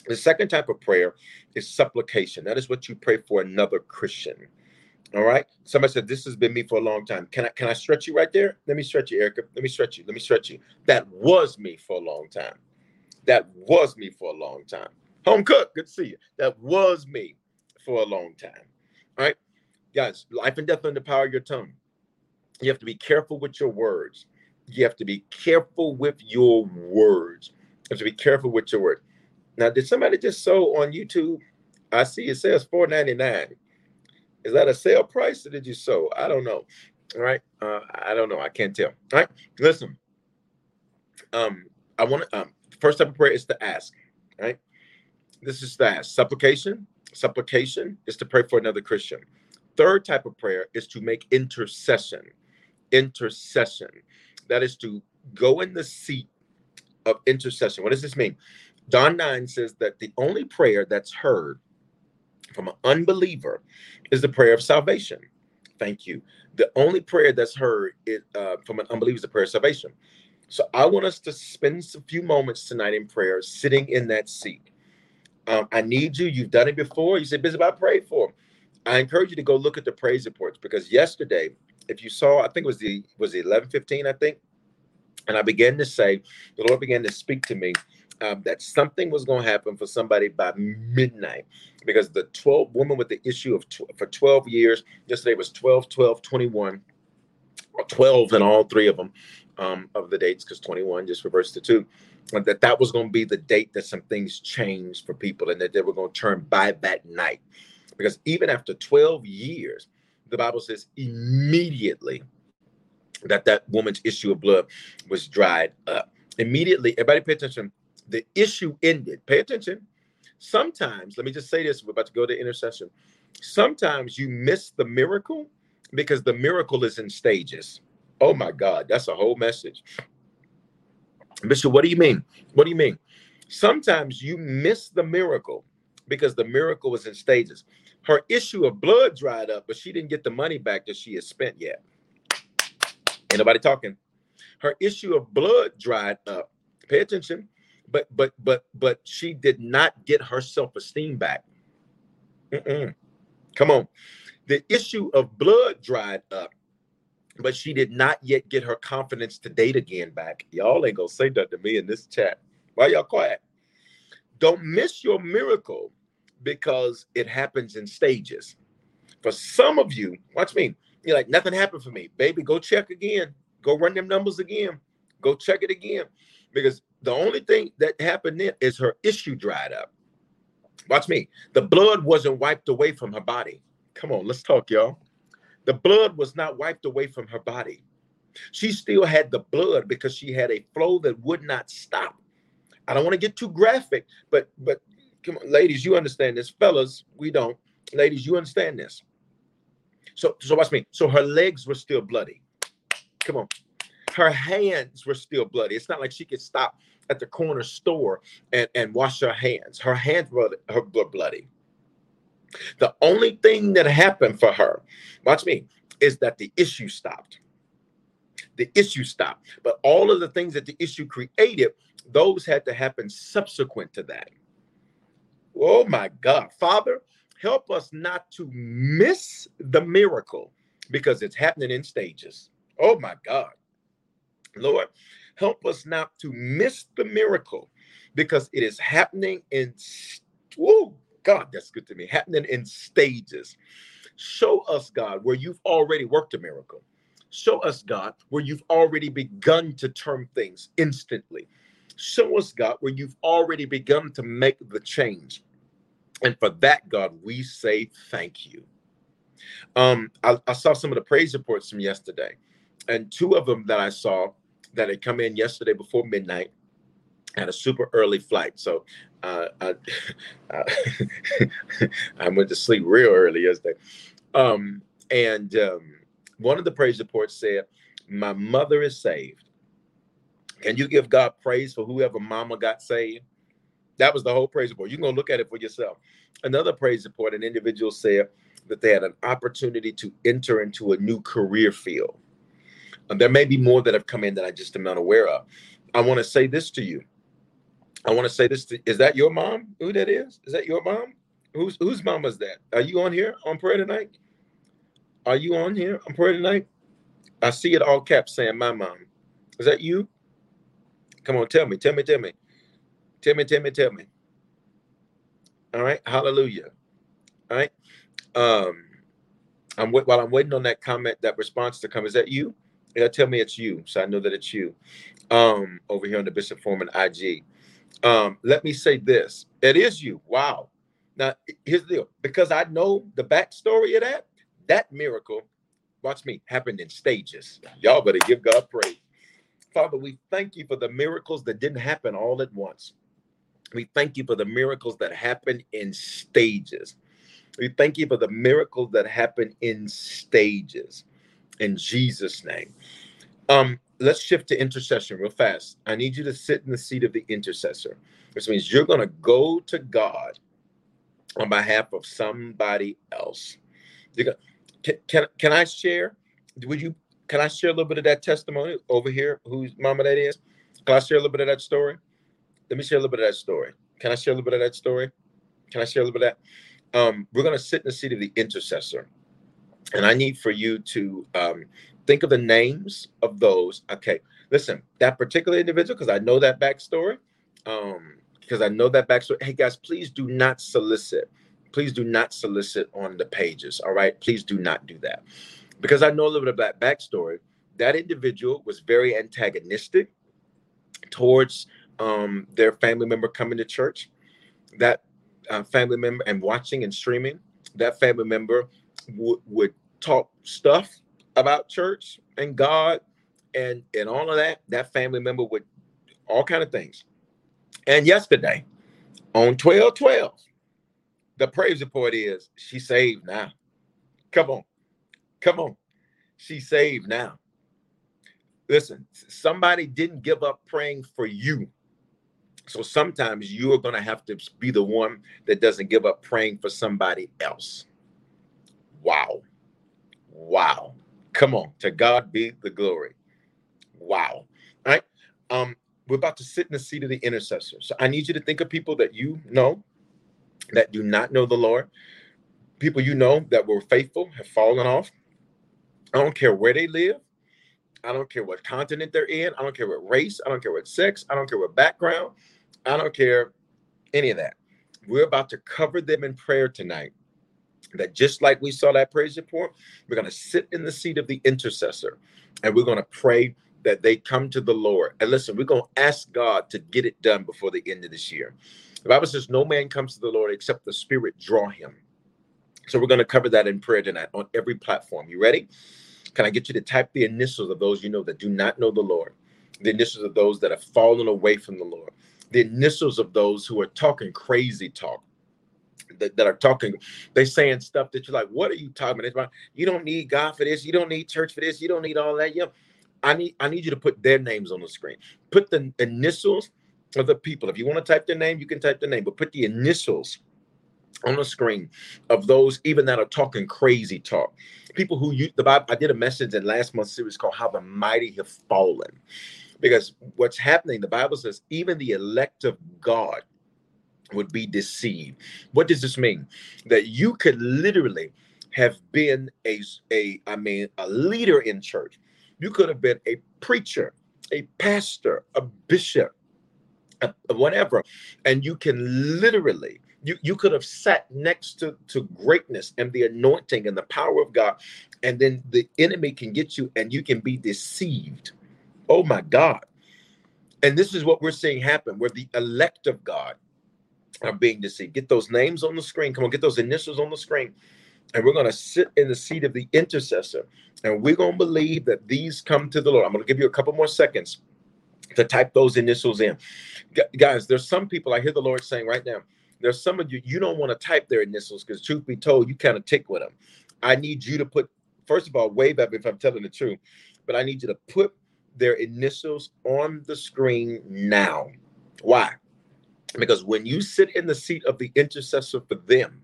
The second type of prayer is supplication. That is what you pray for another Christian. All right. Somebody said this has been me for a long time. Can I can I stretch you right there? Let me stretch you, Erica. Let me stretch you. Let me stretch you. That was me for a long time. That was me for a long time. Home cook, good to see you. That was me for a long time. All right. Guys, life and death under the power of your tongue. You have to be careful with your words. You have to be careful with your words. You have to be careful with your words. Now, did somebody just sow on YouTube? I see it says four ninety nine. Is that a sale price or did you sow? I don't know. All right. Uh, I don't know. I can't tell. All right. Listen. Um, I want to um first type of prayer is to ask. Right. This is to ask. Supplication. Supplication is to pray for another Christian. Third type of prayer is to make intercession. Intercession. That is to go in the seat of intercession. What does this mean? John 9 says that the only prayer that's heard from an unbeliever is the prayer of salvation. Thank you. The only prayer that's heard uh, from an unbeliever is the prayer of salvation. So I want us to spend a few moments tonight in prayer, sitting in that seat. Um, I need you. You've done it before. You said, Bishop, I prayed for. I encourage you to go look at the praise reports because yesterday, if you saw, I think it was the was the eleven fifteen, I think, and I began to say, the Lord began to speak to me um, that something was going to happen for somebody by midnight because the 12 woman with the issue of tw- for 12 years yesterday was 12 12 21 or 12 in all three of them um, of the dates because 21 just reversed to two that that was going to be the date that some things changed for people and that they were going to turn by that night because even after 12 years the bible says immediately that that woman's issue of blood was dried up. Immediately everybody pay attention the issue ended. Pay attention. Sometimes, let me just say this, we're about to go to intercession. Sometimes you miss the miracle because the miracle is in stages. Oh my God, that's a whole message. Bishop, what do you mean? What do you mean? Sometimes you miss the miracle because the miracle was in stages. Her issue of blood dried up, but she didn't get the money back that she had spent yet. Ain't nobody talking. Her issue of blood dried up. Pay attention but but but but she did not get her self-esteem back. Mm-mm. Come on. The issue of blood dried up, but she did not yet get her confidence to date again back. Y'all ain't gonna say that to me in this chat. Why y'all quiet? Don't miss your miracle because it happens in stages. For some of you, watch me. You're like, nothing happened for me. Baby, go check again. Go run them numbers again. Go check it again. Because the only thing that happened is her issue dried up. Watch me. The blood wasn't wiped away from her body. Come on, let's talk, y'all. The blood was not wiped away from her body. She still had the blood because she had a flow that would not stop. I don't want to get too graphic, but but come on, ladies, you understand this. Fellas, we don't. Ladies, you understand this. So so watch me. So her legs were still bloody. Come on. Her hands were still bloody. It's not like she could stop at the corner store and, and wash her hands. Her hands were her were bloody. The only thing that happened for her, watch me, is that the issue stopped. The issue stopped. But all of the things that the issue created, those had to happen subsequent to that. Oh my God. Father, help us not to miss the miracle because it's happening in stages. Oh my God. Lord, help us not to miss the miracle because it is happening in oh God, that's good to me. Happening in stages. Show us, God, where you've already worked a miracle. Show us, God, where you've already begun to turn things instantly. Show us, God, where you've already begun to make the change. And for that, God, we say thank you. Um, I, I saw some of the praise reports from yesterday, and two of them that I saw that had come in yesterday before midnight had a super early flight. So uh, I, I went to sleep real early yesterday. Um, and um, one of the praise reports said, My mother is saved. Can you give God praise for whoever mama got saved? That was the whole praise report. You can go look at it for yourself. Another praise report, an individual said that they had an opportunity to enter into a new career field. And there may be more that have come in that I just am not aware of. I want to say this to you. I want to say this to is that your mom? Who that is? Is that your mom? Who's whose mom is that? Are you on here on prayer tonight? Are you on here on prayer tonight? I see it all caps saying my mom. Is that you? Come on, tell me, tell me, tell me. Tell me, tell me, tell me. All right, hallelujah. All right. Um, I'm while I'm waiting on that comment, that response to come. Is that you? Yeah, tell me it's you, so I know that it's you. Um, over here on the Bishop Foreman IG. Um, let me say this: it is you. Wow. Now here's the deal. Because I know the backstory of that, that miracle, watch me, happened in stages. Y'all better give God praise. Father, we thank you for the miracles that didn't happen all at once. We thank you for the miracles that happen in stages. We thank you for the miracles that happen in stages. In Jesus' name. Um, let's shift to intercession real fast. I need you to sit in the seat of the intercessor, which means you're going to go to God on behalf of somebody else. Gonna, can, can, can I share? Would you? Can I share a little bit of that testimony over here? Whose mama that is? Can I share a little bit of that story? let me share a little bit of that story. Can I share a little bit of that story? Can I share a little bit of that? Um, we're going to sit in the seat of the intercessor. And I need for you to um, think of the names of those. Okay, listen, that particular individual, because I know that backstory, um, because I know that backstory. Hey, guys, please do not solicit. Please do not solicit on the pages. All right, please do not do that. Because I know a little bit that backstory. That individual was very antagonistic towards um, their family member coming to church, that uh, family member and watching and streaming, that family member w- would talk stuff about church and God and and all of that. That family member would all kind of things. And yesterday on 12 12, the praise report is she saved now. Come on. Come on. She saved now. Listen, somebody didn't give up praying for you so sometimes you are going to have to be the one that doesn't give up praying for somebody else. Wow. Wow. Come on. To God be the glory. Wow. All right. Um, we're about to sit in the seat of the intercessor. So I need you to think of people that you know that do not know the Lord, people you know that were faithful, have fallen off. I don't care where they live. I don't care what continent they're in. I don't care what race. I don't care what sex. I don't care what background. I don't care any of that. We're about to cover them in prayer tonight. That just like we saw that praise report, we're going to sit in the seat of the intercessor and we're going to pray that they come to the Lord. And listen, we're going to ask God to get it done before the end of this year. The Bible says, No man comes to the Lord except the Spirit draw him. So we're going to cover that in prayer tonight on every platform. You ready? Can I get you to type the initials of those you know that do not know the Lord? The initials of those that have fallen away from the Lord the initials of those who are talking crazy talk. That, that are talking, they saying stuff that you're like, what are you talking about? You don't need God for this. You don't need church for this. You don't need all that. You I need I need you to put their names on the screen. Put the initials of the people. If you want to type their name, you can type their name, but put the initials on the screen of those even that are talking crazy talk. People who you the Bible. I did a message in last month's series called "How the Mighty Have Fallen," because what's happening, the Bible says, even the elect of God would be deceived. What does this mean? That you could literally have been a, a I mean, a leader in church. You could have been a preacher, a pastor, a bishop, a, whatever, and you can literally you you could have sat next to to greatness and the anointing and the power of God, and then the enemy can get you and you can be deceived. Oh my God! And this is what we're seeing happen, where the elect of God are being deceived. Get those names on the screen. Come on, get those initials on the screen. And we're going to sit in the seat of the intercessor. And we're going to believe that these come to the Lord. I'm going to give you a couple more seconds to type those initials in. guys, there's some people I hear the Lord saying right now, there's some of you, you don't want to type their initials because, truth be told, you kind of tick with them. I need you to put, first of all, wave me if I'm telling the truth, but I need you to put their initials on the screen now. Why? Because when you sit in the seat of the intercessor for them,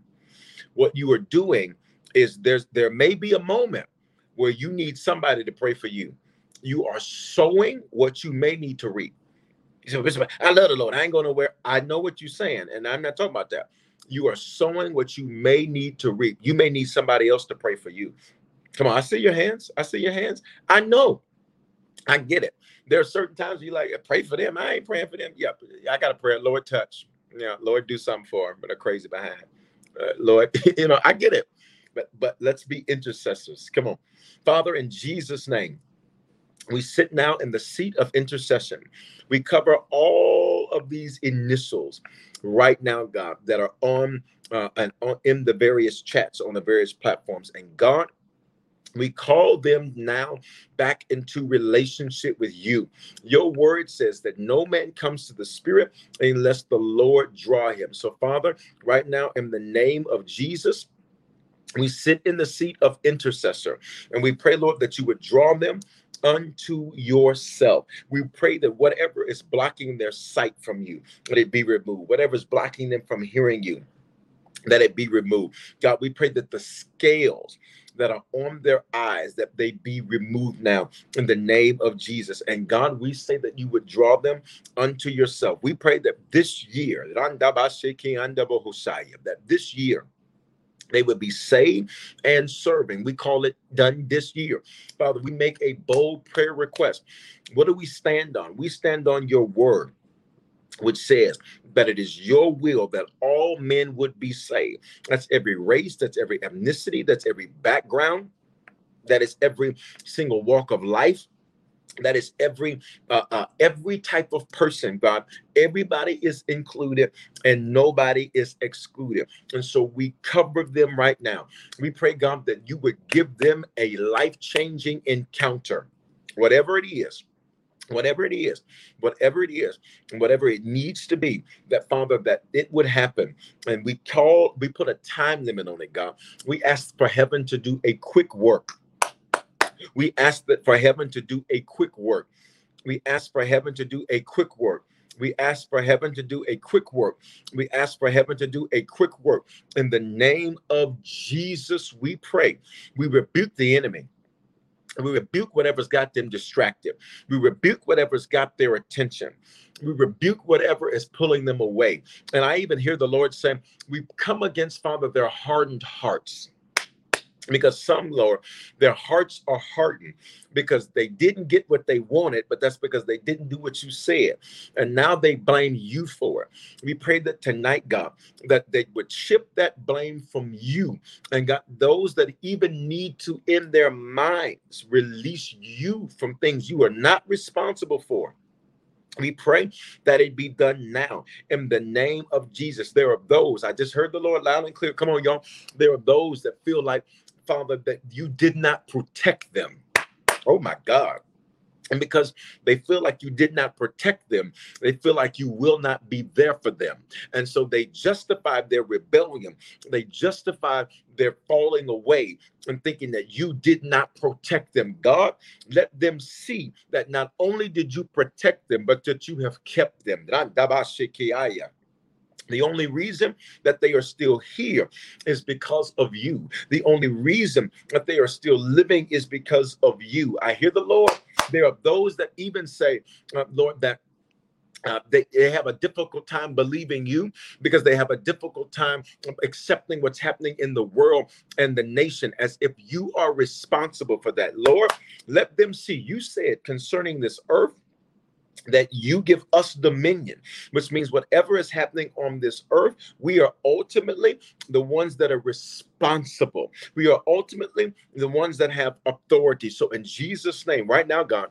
what you are doing is there's there may be a moment where you need somebody to pray for you. You are sowing what you may need to reap. I love the Lord. I ain't going nowhere. I know what you're saying, and I'm not talking about that. You are sowing what you may need to reap. You may need somebody else to pray for you. Come on, I see your hands. I see your hands. I know. I get it there are certain times you like pray for them. I ain't praying for them. Yep, I got to pray. Lord, touch. Yeah, Lord, do something for them, but they're crazy behind. Uh, Lord, you know, I get it, but but let's be intercessors. Come on, Father, in Jesus' name, we sit now in the seat of intercession. We cover all of these initials right now, God, that are on uh, and on in the various chats on the various platforms. And God, we call them now back into relationship with you. Your word says that no man comes to the Spirit unless the Lord draw him. So, Father, right now, in the name of Jesus, we sit in the seat of intercessor and we pray, Lord, that you would draw them unto yourself. We pray that whatever is blocking their sight from you, let it be removed. Whatever is blocking them from hearing you, let it be removed. God, we pray that the scales that are on their eyes that they be removed now in the name of Jesus. And God, we say that you would draw them unto yourself. We pray that this year, that this year they would be saved and serving. We call it done this year. Father, we make a bold prayer request. What do we stand on? We stand on your word which says that it is your will that all men would be saved. That's every race, that's every ethnicity, that's every background, that is every single walk of life. That is every uh, uh, every type of person, God. Everybody is included, and nobody is excluded. And so we cover them right now. We pray, God, that you would give them a life changing encounter, whatever it is whatever it is, whatever it is, whatever it needs to be, that Father, that it would happen. And we call, we put a time limit on it, God. We ask for heaven to do a quick work. We ask that for heaven to do a quick work. We ask for heaven to do a quick work. We ask for heaven to do a quick work. We ask for heaven to do a quick work. In the name of Jesus, we pray. We rebuke the enemy. We rebuke whatever's got them distracted. We rebuke whatever's got their attention. We rebuke whatever is pulling them away. And I even hear the Lord saying, We come against, Father, their hardened hearts because some lord their hearts are hardened because they didn't get what they wanted but that's because they didn't do what you said and now they blame you for it we pray that tonight god that they would ship that blame from you and got those that even need to in their minds release you from things you are not responsible for we pray that it be done now in the name of Jesus. There are those, I just heard the Lord loud and clear. Come on, y'all. There are those that feel like Father, that you did not protect them. Oh my God. and because they feel like you did not protect them, they feel like you will not be there for them. And so they justify their rebellion. They justify their falling away and thinking that you did not protect them. God, let them see that not only did you protect them, but that you have kept them. The only reason that they are still here is because of you. The only reason that they are still living is because of you. I hear the Lord. There are those that even say, uh, Lord, that uh, they, they have a difficult time believing you because they have a difficult time accepting what's happening in the world and the nation as if you are responsible for that. Lord, let them see. You said concerning this earth that you give us dominion, which means whatever is happening on this earth, we are ultimately the ones that are responsible. We are ultimately the ones that have authority. So, in Jesus' name, right now, God,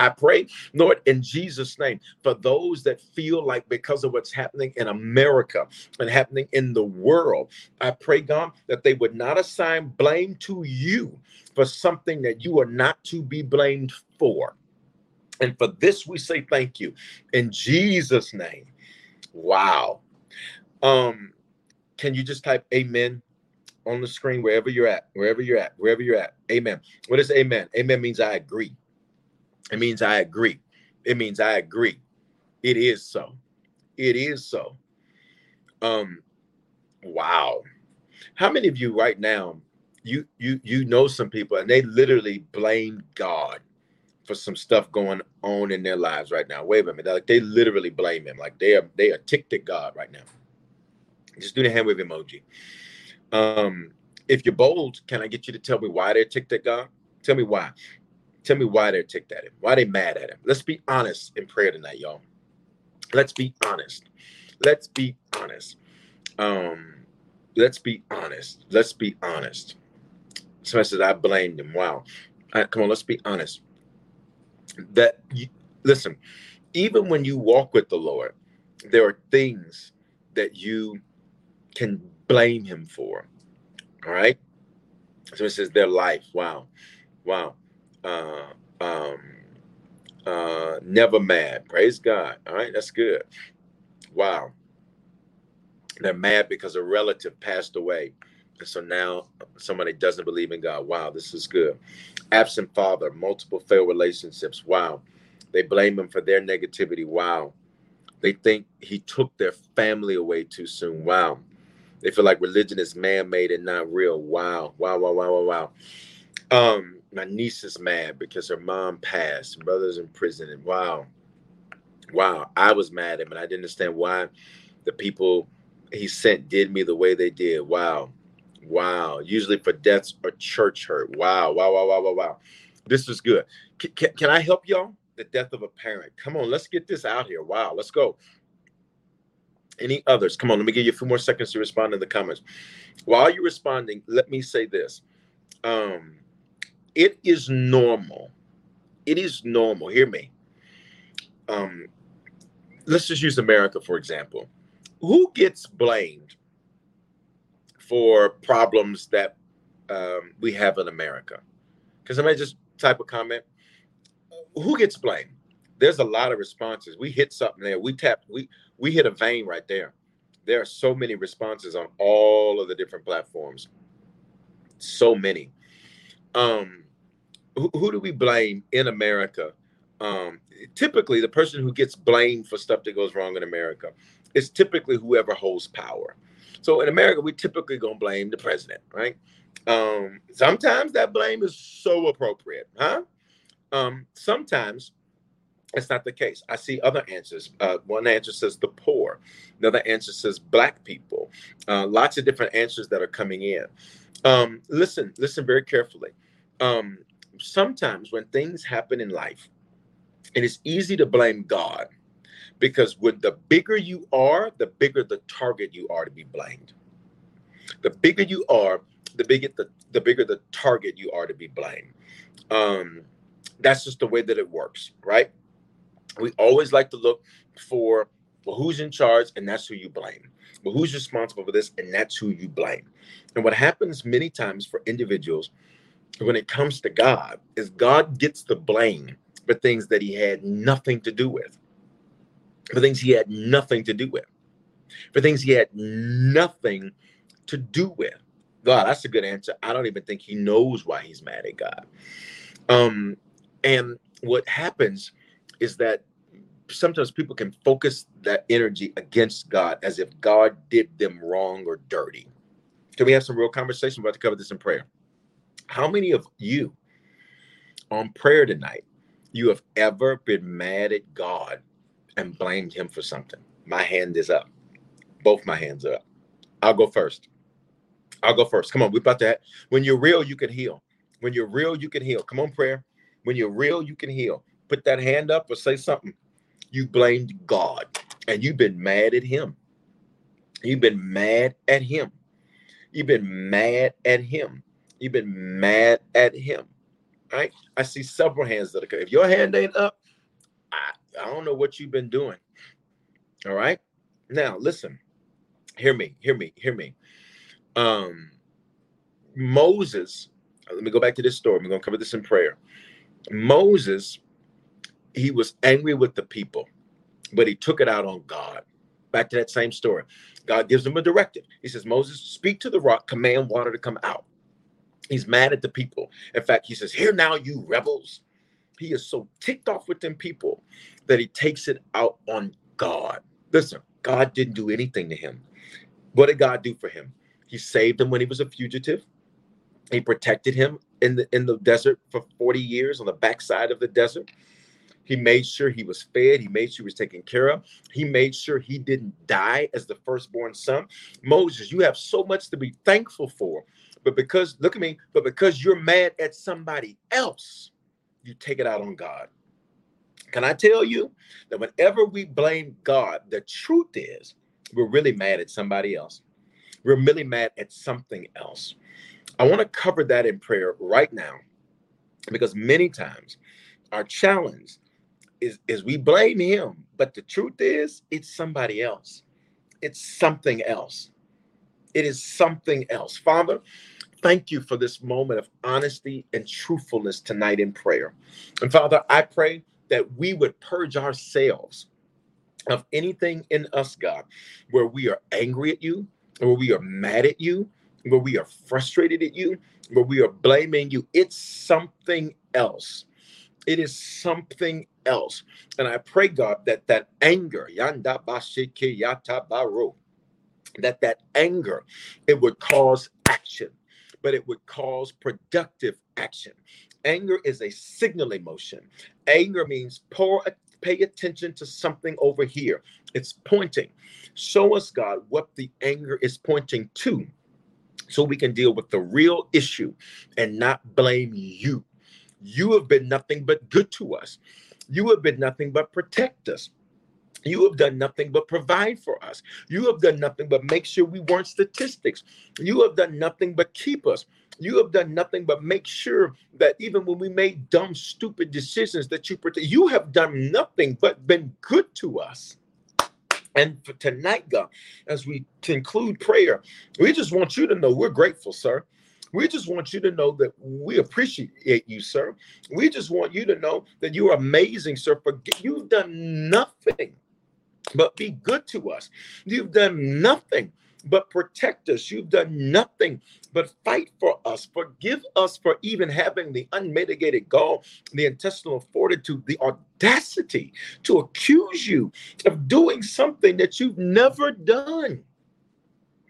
I pray, Lord, in Jesus' name, for those that feel like because of what's happening in America and happening in the world, I pray, God, that they would not assign blame to you for something that you are not to be blamed for. And for this, we say thank you in Jesus' name. Wow. Um, can you just type amen on the screen wherever you're at, wherever you're at, wherever you're at? Amen. What is amen? Amen means I agree. It means I agree. It means I agree. It is so. It is so. Um, wow. How many of you right now, you you you know some people and they literally blame God for some stuff going on in their lives right now. Wait a minute, like they literally blame him, like they are they are ticked at God right now. Just do the hand wave emoji. Um, if you're bold, can I get you to tell me why they're ticked at God? Tell me why. Tell me why they're ticked at him. Why they mad at him. Let's be honest in prayer tonight, y'all. Let's be honest. Let's be honest. Um, let's be honest. Let's be honest. Somebody says I blamed him. Wow. come on, let's be honest that you, listen, even when you walk with the Lord, there are things that you can blame him for. All right. So it says their life. Wow. Wow. Uh, um, uh, never mad. Praise God. All right. That's good. Wow. They're mad because a relative passed away. So now somebody doesn't believe in God. Wow, this is good. Absent father, multiple failed relationships. Wow. They blame him for their negativity. Wow. They think he took their family away too soon. Wow. They feel like religion is man-made and not real. Wow. Wow, wow, wow, wow, wow. Um, my niece is mad because her mom passed. Brother's in prison. And wow. Wow. I was mad at him and I didn't understand why the people he sent did me the way they did. Wow. Wow. Usually for deaths or church hurt. Wow. Wow. Wow. Wow. Wow. Wow. This is good. C- can, can I help y'all? The death of a parent. Come on, let's get this out here. Wow. Let's go. Any others? Come on, let me give you a few more seconds to respond in the comments. While you're responding, let me say this. Um, it is normal. It is normal. Hear me. Um, let's just use America, for example. Who gets blamed for problems that um, we have in America. Because somebody just type a comment. Who gets blamed? There's a lot of responses. We hit something there. We tap. We we hit a vein right there. There are so many responses on all of the different platforms. So many. Um, who, who do we blame in America? Um, typically, the person who gets blamed for stuff that goes wrong in America is typically whoever holds power. So in America, we typically gonna blame the president, right? Um, sometimes that blame is so appropriate, huh? Um, sometimes it's not the case. I see other answers. Uh, one answer says the poor. Another answer says black people. Uh, lots of different answers that are coming in. Um, listen, listen very carefully. Um, sometimes when things happen in life, it is easy to blame God because when the bigger you are, the bigger the target you are to be blamed. The bigger you are, the bigger the, the bigger the target you are to be blamed. Um, that's just the way that it works, right? We always like to look for well, who's in charge, and that's who you blame. Well, who's responsible for this, and that's who you blame. And what happens many times for individuals when it comes to God is God gets the blame for things that he had nothing to do with, for things he had nothing to do with, for things he had nothing to do with. God, that's a good answer. I don't even think he knows why he's mad at God. Um, and what happens is that sometimes people can focus that energy against God as if God did them wrong or dirty. Can we have some real conversation? about to cover this in prayer. How many of you on prayer tonight you have ever been mad at God and blamed him for something? My hand is up. Both my hands are up. I'll go first. I'll go first. Come on, we about that. When you're real, you can heal. When you're real, you can heal. Come on, prayer. When you're real, you can heal. Put that hand up or say something. You blamed God and you've been mad at him. You've been mad at him. You've been mad at him. You've been mad at him. Right? I see several hands that are if your hand ain't up, I, I don't know what you've been doing. All right. Now listen, hear me, hear me, hear me. Um Moses, let me go back to this story. We're gonna cover this in prayer. Moses, he was angry with the people, but he took it out on God. Back to that same story. God gives him a directive. He says, Moses, speak to the rock, command water to come out. He's mad at the people. In fact, he says, Here now, you rebels. He is so ticked off with them people that he takes it out on God. Listen, God didn't do anything to him. What did God do for him? He saved him when he was a fugitive. He protected him in the in the desert for 40 years on the backside of the desert. He made sure he was fed. He made sure he was taken care of. He made sure he didn't die as the firstborn son. Moses, you have so much to be thankful for. But because, look at me, but because you're mad at somebody else, you take it out on God. Can I tell you that whenever we blame God, the truth is we're really mad at somebody else. We're really mad at something else. I want to cover that in prayer right now because many times our challenge is, is we blame him, but the truth is it's somebody else. It's something else. It is something else. Father, thank you for this moment of honesty and truthfulness tonight in prayer. And Father, I pray that we would purge ourselves of anything in us, God, where we are angry at you, where we are mad at you, where we are frustrated at you, where we are blaming you. It's something else. It is something else. And I pray, God, that that anger, that that anger, it would cause action, but it would cause productive action. Anger is a signal emotion. Anger means pour, pay attention to something over here. It's pointing. Show us, God, what the anger is pointing to so we can deal with the real issue and not blame you. You have been nothing but good to us. You have been nothing but protect us. You have done nothing but provide for us. You have done nothing but make sure we weren't statistics. You have done nothing but keep us. You have done nothing but make sure that even when we made dumb, stupid decisions, that you protect. You have done nothing but been good to us. And for tonight, God, as we conclude prayer, we just want you to know we're grateful, sir. We just want you to know that we appreciate you, sir. We just want you to know that you are amazing, sir. For you've done nothing but be good to us. You've done nothing but protect us. You've done nothing but fight for us. Forgive us for even having the unmitigated gall, the intestinal fortitude, the audacity to accuse you of doing something that you've never done.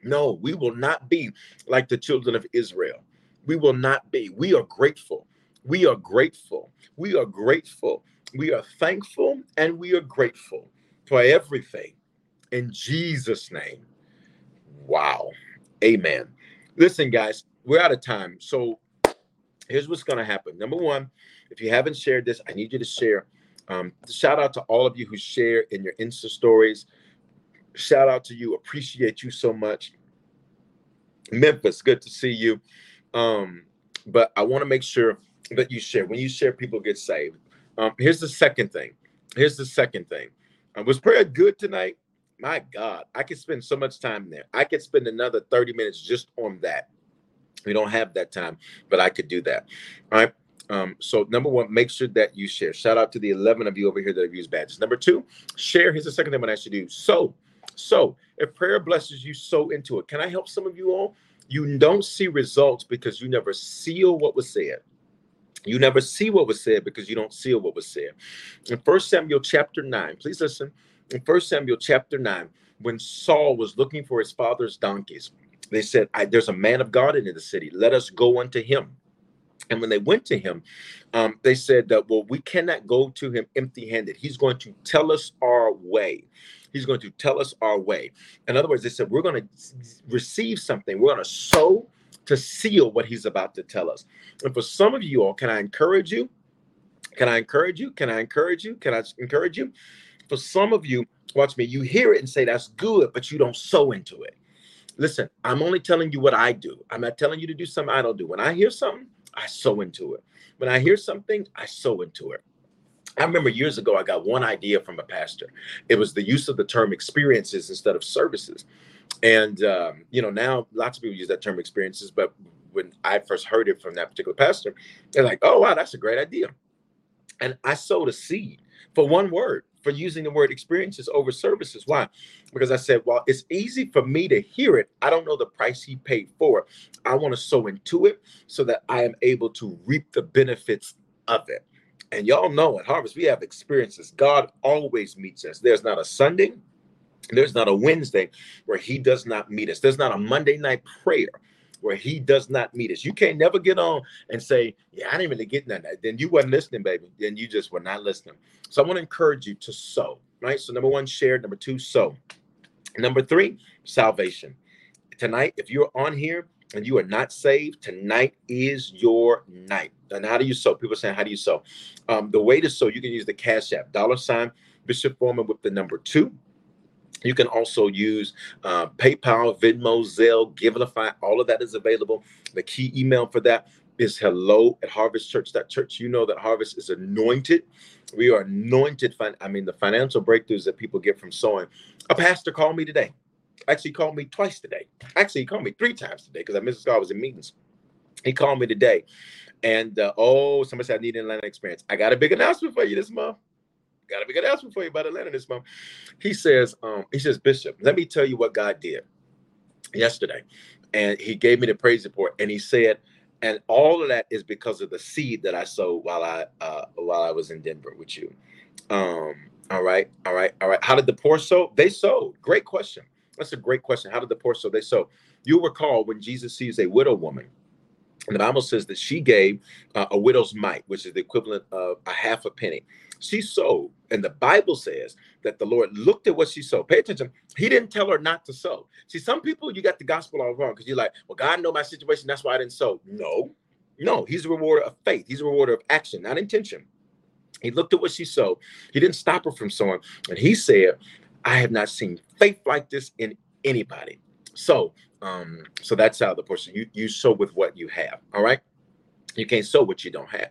No, we will not be like the children of Israel. We will not be. We are grateful. We are grateful. We are grateful. We are thankful and we are grateful for everything. In Jesus' name. Wow. Amen. Listen, guys, we're out of time. So here's what's going to happen. Number one, if you haven't shared this, I need you to share. Um, shout out to all of you who share in your Insta stories. Shout out to you. Appreciate you so much. Memphis, good to see you. Um, but I want to make sure that you share. When you share, people get saved. Um, here's the second thing. Here's the second thing. Um, was prayer good tonight? My God, I could spend so much time there. I could spend another 30 minutes just on that. We don't have that time, but I could do that. All right. Um, so number one, make sure that you share. Shout out to the 11 of you over here that have used badges. Number two, share. Here's the second thing to ask you to do. So, so if prayer blesses you, so into it. Can I help some of you all? You don't see results because you never seal what was said. You never see what was said because you don't seal what was said. In First Samuel chapter 9, please listen. In First Samuel chapter 9, when Saul was looking for his father's donkeys, they said, There's a man of God in the city. Let us go unto him. And when they went to him, um, they said that, well, we cannot go to him empty handed. He's going to tell us our way. He's going to tell us our way. In other words, they said, we're going to receive something. We're going to sow to seal what he's about to tell us. And for some of you all, can I encourage you? Can I encourage you? Can I encourage you? Can I encourage you? For some of you, watch me, you hear it and say, that's good, but you don't sow into it. Listen, I'm only telling you what I do. I'm not telling you to do something I don't do. When I hear something, I sow into it. When I hear something, I sow into it. I remember years ago, I got one idea from a pastor. It was the use of the term experiences instead of services. And, um, you know, now lots of people use that term experiences, but when I first heard it from that particular pastor, they're like, oh, wow, that's a great idea. And I sowed a seed for one word for using the word experiences over services. Why? Because I said, well, it's easy for me to hear it. I don't know the price he paid for it. I want to sow into it so that I am able to reap the benefits of it. And y'all know at Harvest, we have experiences. God always meets us. There's not a Sunday, there's not a Wednesday where he does not meet us. There's not a Monday night prayer where he does not meet us. You can't never get on and say, Yeah, I didn't really get that. Then you wasn't listening, baby. Then you just were not listening. So I want to encourage you to sow, right? So number one, share. Number two, sow. Number three, salvation. Tonight, if you're on here and you are not saved, tonight is your night. And how do you sow? People saying, How do you sow? Um, the way to sow, you can use the Cash App, dollar sign Bishop Foreman with the number two. You can also use uh, PayPal, Venmo, Zelle, Givelify. All of that is available. The key email for that is hello at harvestchurch.church. You know that Harvest is anointed. We are anointed. I mean, the financial breakthroughs that people get from sowing. A pastor called me today. Actually, called me twice today. Actually, he called me three times today because I missed God was in meetings. He called me today. And uh, oh, somebody said I need an Atlanta experience. I got a big announcement for you this month got a big announcement for you about Atlanta this month. He says, um, he says, Bishop, let me tell you what God did yesterday. And he gave me the praise report. And he said, and all of that is because of the seed that I sowed while I uh, while I was in Denver with you. Um, all right, all right, all right. How did the poor sow? They sowed. Great question. That's a great question. How did the poor sow? They sowed. You recall when Jesus sees a widow woman, and the Bible says that she gave uh, a widow's mite, which is the equivalent of a half a penny. She sowed, and the Bible says that the Lord looked at what she sowed. Pay attention. He didn't tell her not to sow. See, some people you got the gospel all wrong because you're like, well, God know my situation. That's why I didn't sow. No, no. He's a rewarder of faith. He's a rewarder of action, not intention. He looked at what she sowed. He didn't stop her from sowing, and he said, "I have not seen faith like this in anybody." So, um, so that's how the person you you sow with what you have. All right, you can't sow what you don't have.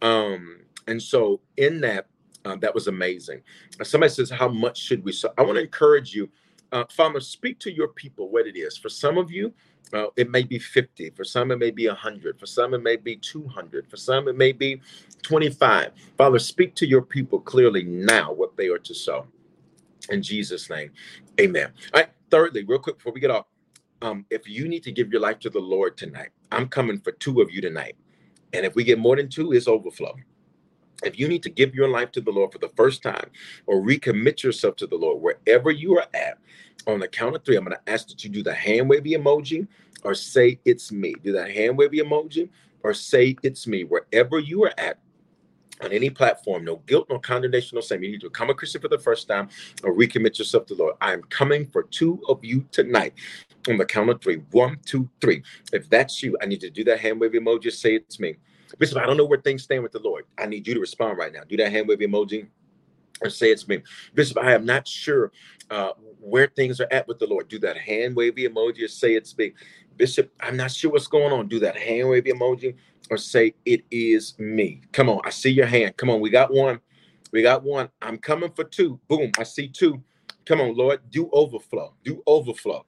Um, and so in that, uh, that was amazing. Somebody says, How much should we? So I want to encourage you, uh, Father, speak to your people what it is. For some of you, uh, it may be 50. For some, it may be 100. For some, it may be 200. For some, it may be 25. Father, speak to your people clearly now what they are to sow. In Jesus' name, amen. All right. Thirdly, real quick before we get off, um, if you need to give your life to the Lord tonight, I'm coming for two of you tonight. And if we get more than two, it's overflow if you need to give your life to the Lord for the first time or recommit yourself to the Lord wherever you are at, on the count of three, I'm going to ask that you do the hand wavy emoji or say it's me. Do that hand wavy emoji or say it's me. Wherever you are at, on any platform, no guilt, no condemnation, no shame. You need to become a Christian for the first time or recommit yourself to the Lord. I am coming for two of you tonight on the count of three. One, two, three. If that's you, I need to do that hand wave emoji. Say it's me. Bishop, I don't know where things stand with the Lord. I need you to respond right now. Do that hand wave emoji or say it's me. Bishop, I am not sure uh, where things are at with the Lord. Do that hand wavy emoji or say it's me. Bishop, I'm not sure what's going on. Do that hand wavy emoji or say it is me. Come on, I see your hand. Come on, we got one. We got one. I'm coming for two. Boom, I see two. Come on, Lord, do overflow. Do overflow.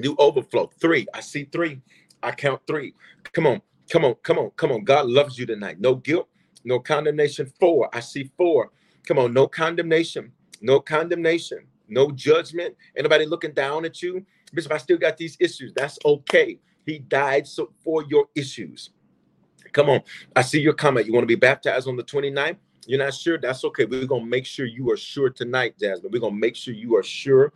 Do overflow. Three. I see three. I count three. Come on. Come on, come on, come on. God loves you tonight. No guilt, no condemnation. Four. I see four. Come on, no condemnation, no condemnation, no judgment. Anybody looking down at you? Bishop, I still got these issues. That's okay. He died so for your issues. Come on. I see your comment. You want to be baptized on the 29th? You're not sure? That's okay. We're going to make sure you are sure tonight, Jasmine. We're going to make sure you are sure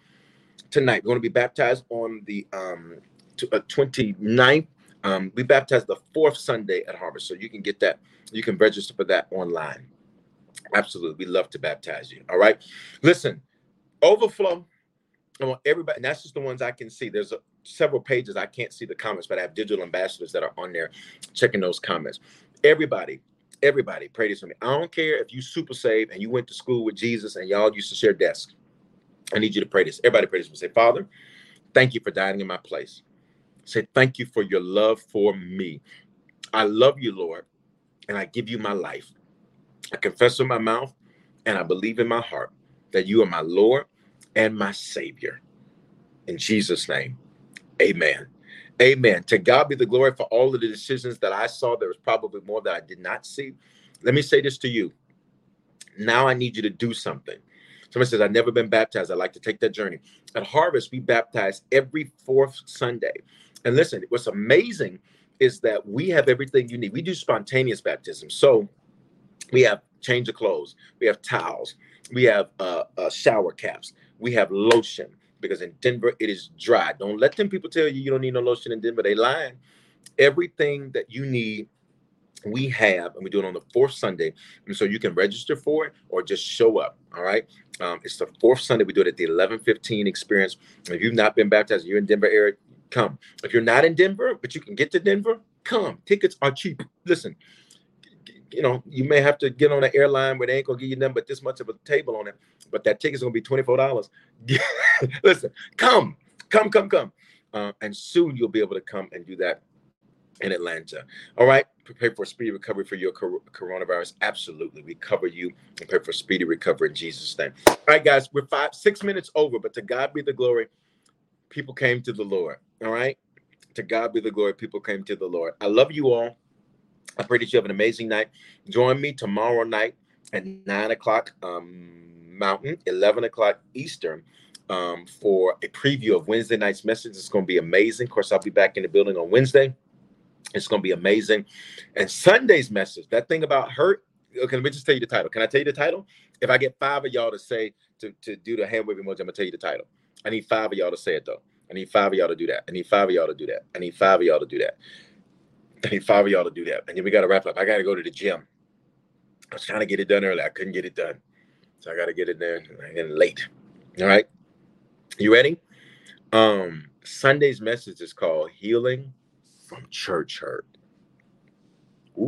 tonight. We're going to be baptized on the um, t- uh, 29th. Um, we baptize the fourth Sunday at Harvest. So you can get that. You can register for that online. Absolutely. We love to baptize you. All right. Listen, overflow. I want everybody, and that's just the ones I can see. There's a, several pages I can't see the comments, but I have digital ambassadors that are on there checking those comments. Everybody, everybody, pray this for me. I don't care if you super saved and you went to school with Jesus and y'all used to share desks. I need you to pray this. Everybody pray this. For me. Say, Father, thank you for dying in my place. Say, thank you for your love for me. I love you, Lord, and I give you my life. I confess with my mouth and I believe in my heart that you are my Lord and my Savior. In Jesus' name, amen. Amen. To God be the glory for all of the decisions that I saw. There was probably more that I did not see. Let me say this to you. Now I need you to do something. Somebody says, I've never been baptized. I'd like to take that journey. At Harvest, we baptize every fourth Sunday. And listen, what's amazing is that we have everything you need. We do spontaneous baptism. So we have change of clothes, we have towels, we have uh, uh, shower caps, we have lotion because in Denver it is dry. Don't let them people tell you you don't need no lotion in Denver. They lying. Everything that you need we have, and we do it on the fourth Sunday. And so you can register for it or just show up. All right. Um, it's the fourth Sunday. We do it at the 1115 experience. If you've not been baptized, you're in Denver area, come. If you're not in Denver, but you can get to Denver, come. Tickets are cheap. Listen, you know, you may have to get on an airline where they ain't gonna give you nothing but this much of a table on it, but that ticket's gonna be $24. Listen, come, come, come, come. Uh, and soon you'll be able to come and do that in Atlanta. All right, prepare for speedy recovery for your coronavirus. Absolutely, we cover you. Prepare for speedy recovery in Jesus' name. All right, guys, we're five, six minutes over, but to God be the glory. People came to the Lord. All right, to God be the glory. People came to the Lord. I love you all. I pray that you have an amazing night. Join me tomorrow night at nine o'clock um, Mountain, eleven o'clock Eastern. Um, for a preview of Wednesday night's message. It's going to be amazing. Of course, I'll be back in the building on Wednesday. It's going to be amazing. And Sunday's message, that thing about hurt. Okay, let me just tell you the title. Can I tell you the title? If I get five of y'all to say to, to do the hand waving emoji, I'm gonna tell you the title. I need five of y'all to say it though. I need five of y'all to do that. I need five of y'all to do that. I need five of y'all to do that. I need five of y'all to do that. And then we got to wrap up. I got to go to the gym. I was trying to get it done early. I couldn't get it done. So I got to get it done and late. All right. You ready? Um, Sunday's message is called Healing from church hurt. Ooh,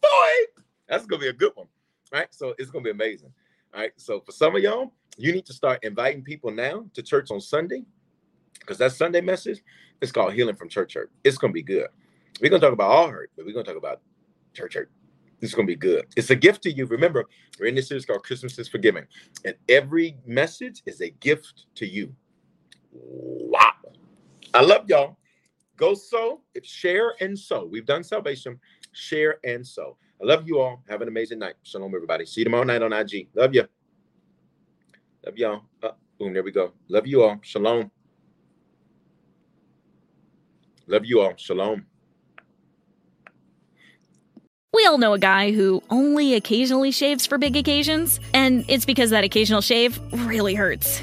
boy, that's gonna be a good one, right? So it's gonna be amazing. All right. So for some of y'all, you need to start inviting people now to church on Sunday because that Sunday message is called Healing from Church Hurt. It's gonna be good. We're gonna talk about all hurt, but we're gonna talk about church hurt. It's gonna be good. It's a gift to you. Remember, we're in this series called Christmas is Forgiving, and every message is a gift to you. Wow. I love y'all. Go sow, share and sow. We've done salvation. Share and sow. I love you all. Have an amazing night. Shalom, everybody. See you tomorrow night on IG. Love you. Love y'all. Uh, boom, there we go. Love you all. Shalom. Love you all. Shalom. We all know a guy who only occasionally shaves for big occasions, and it's because that occasional shave really hurts.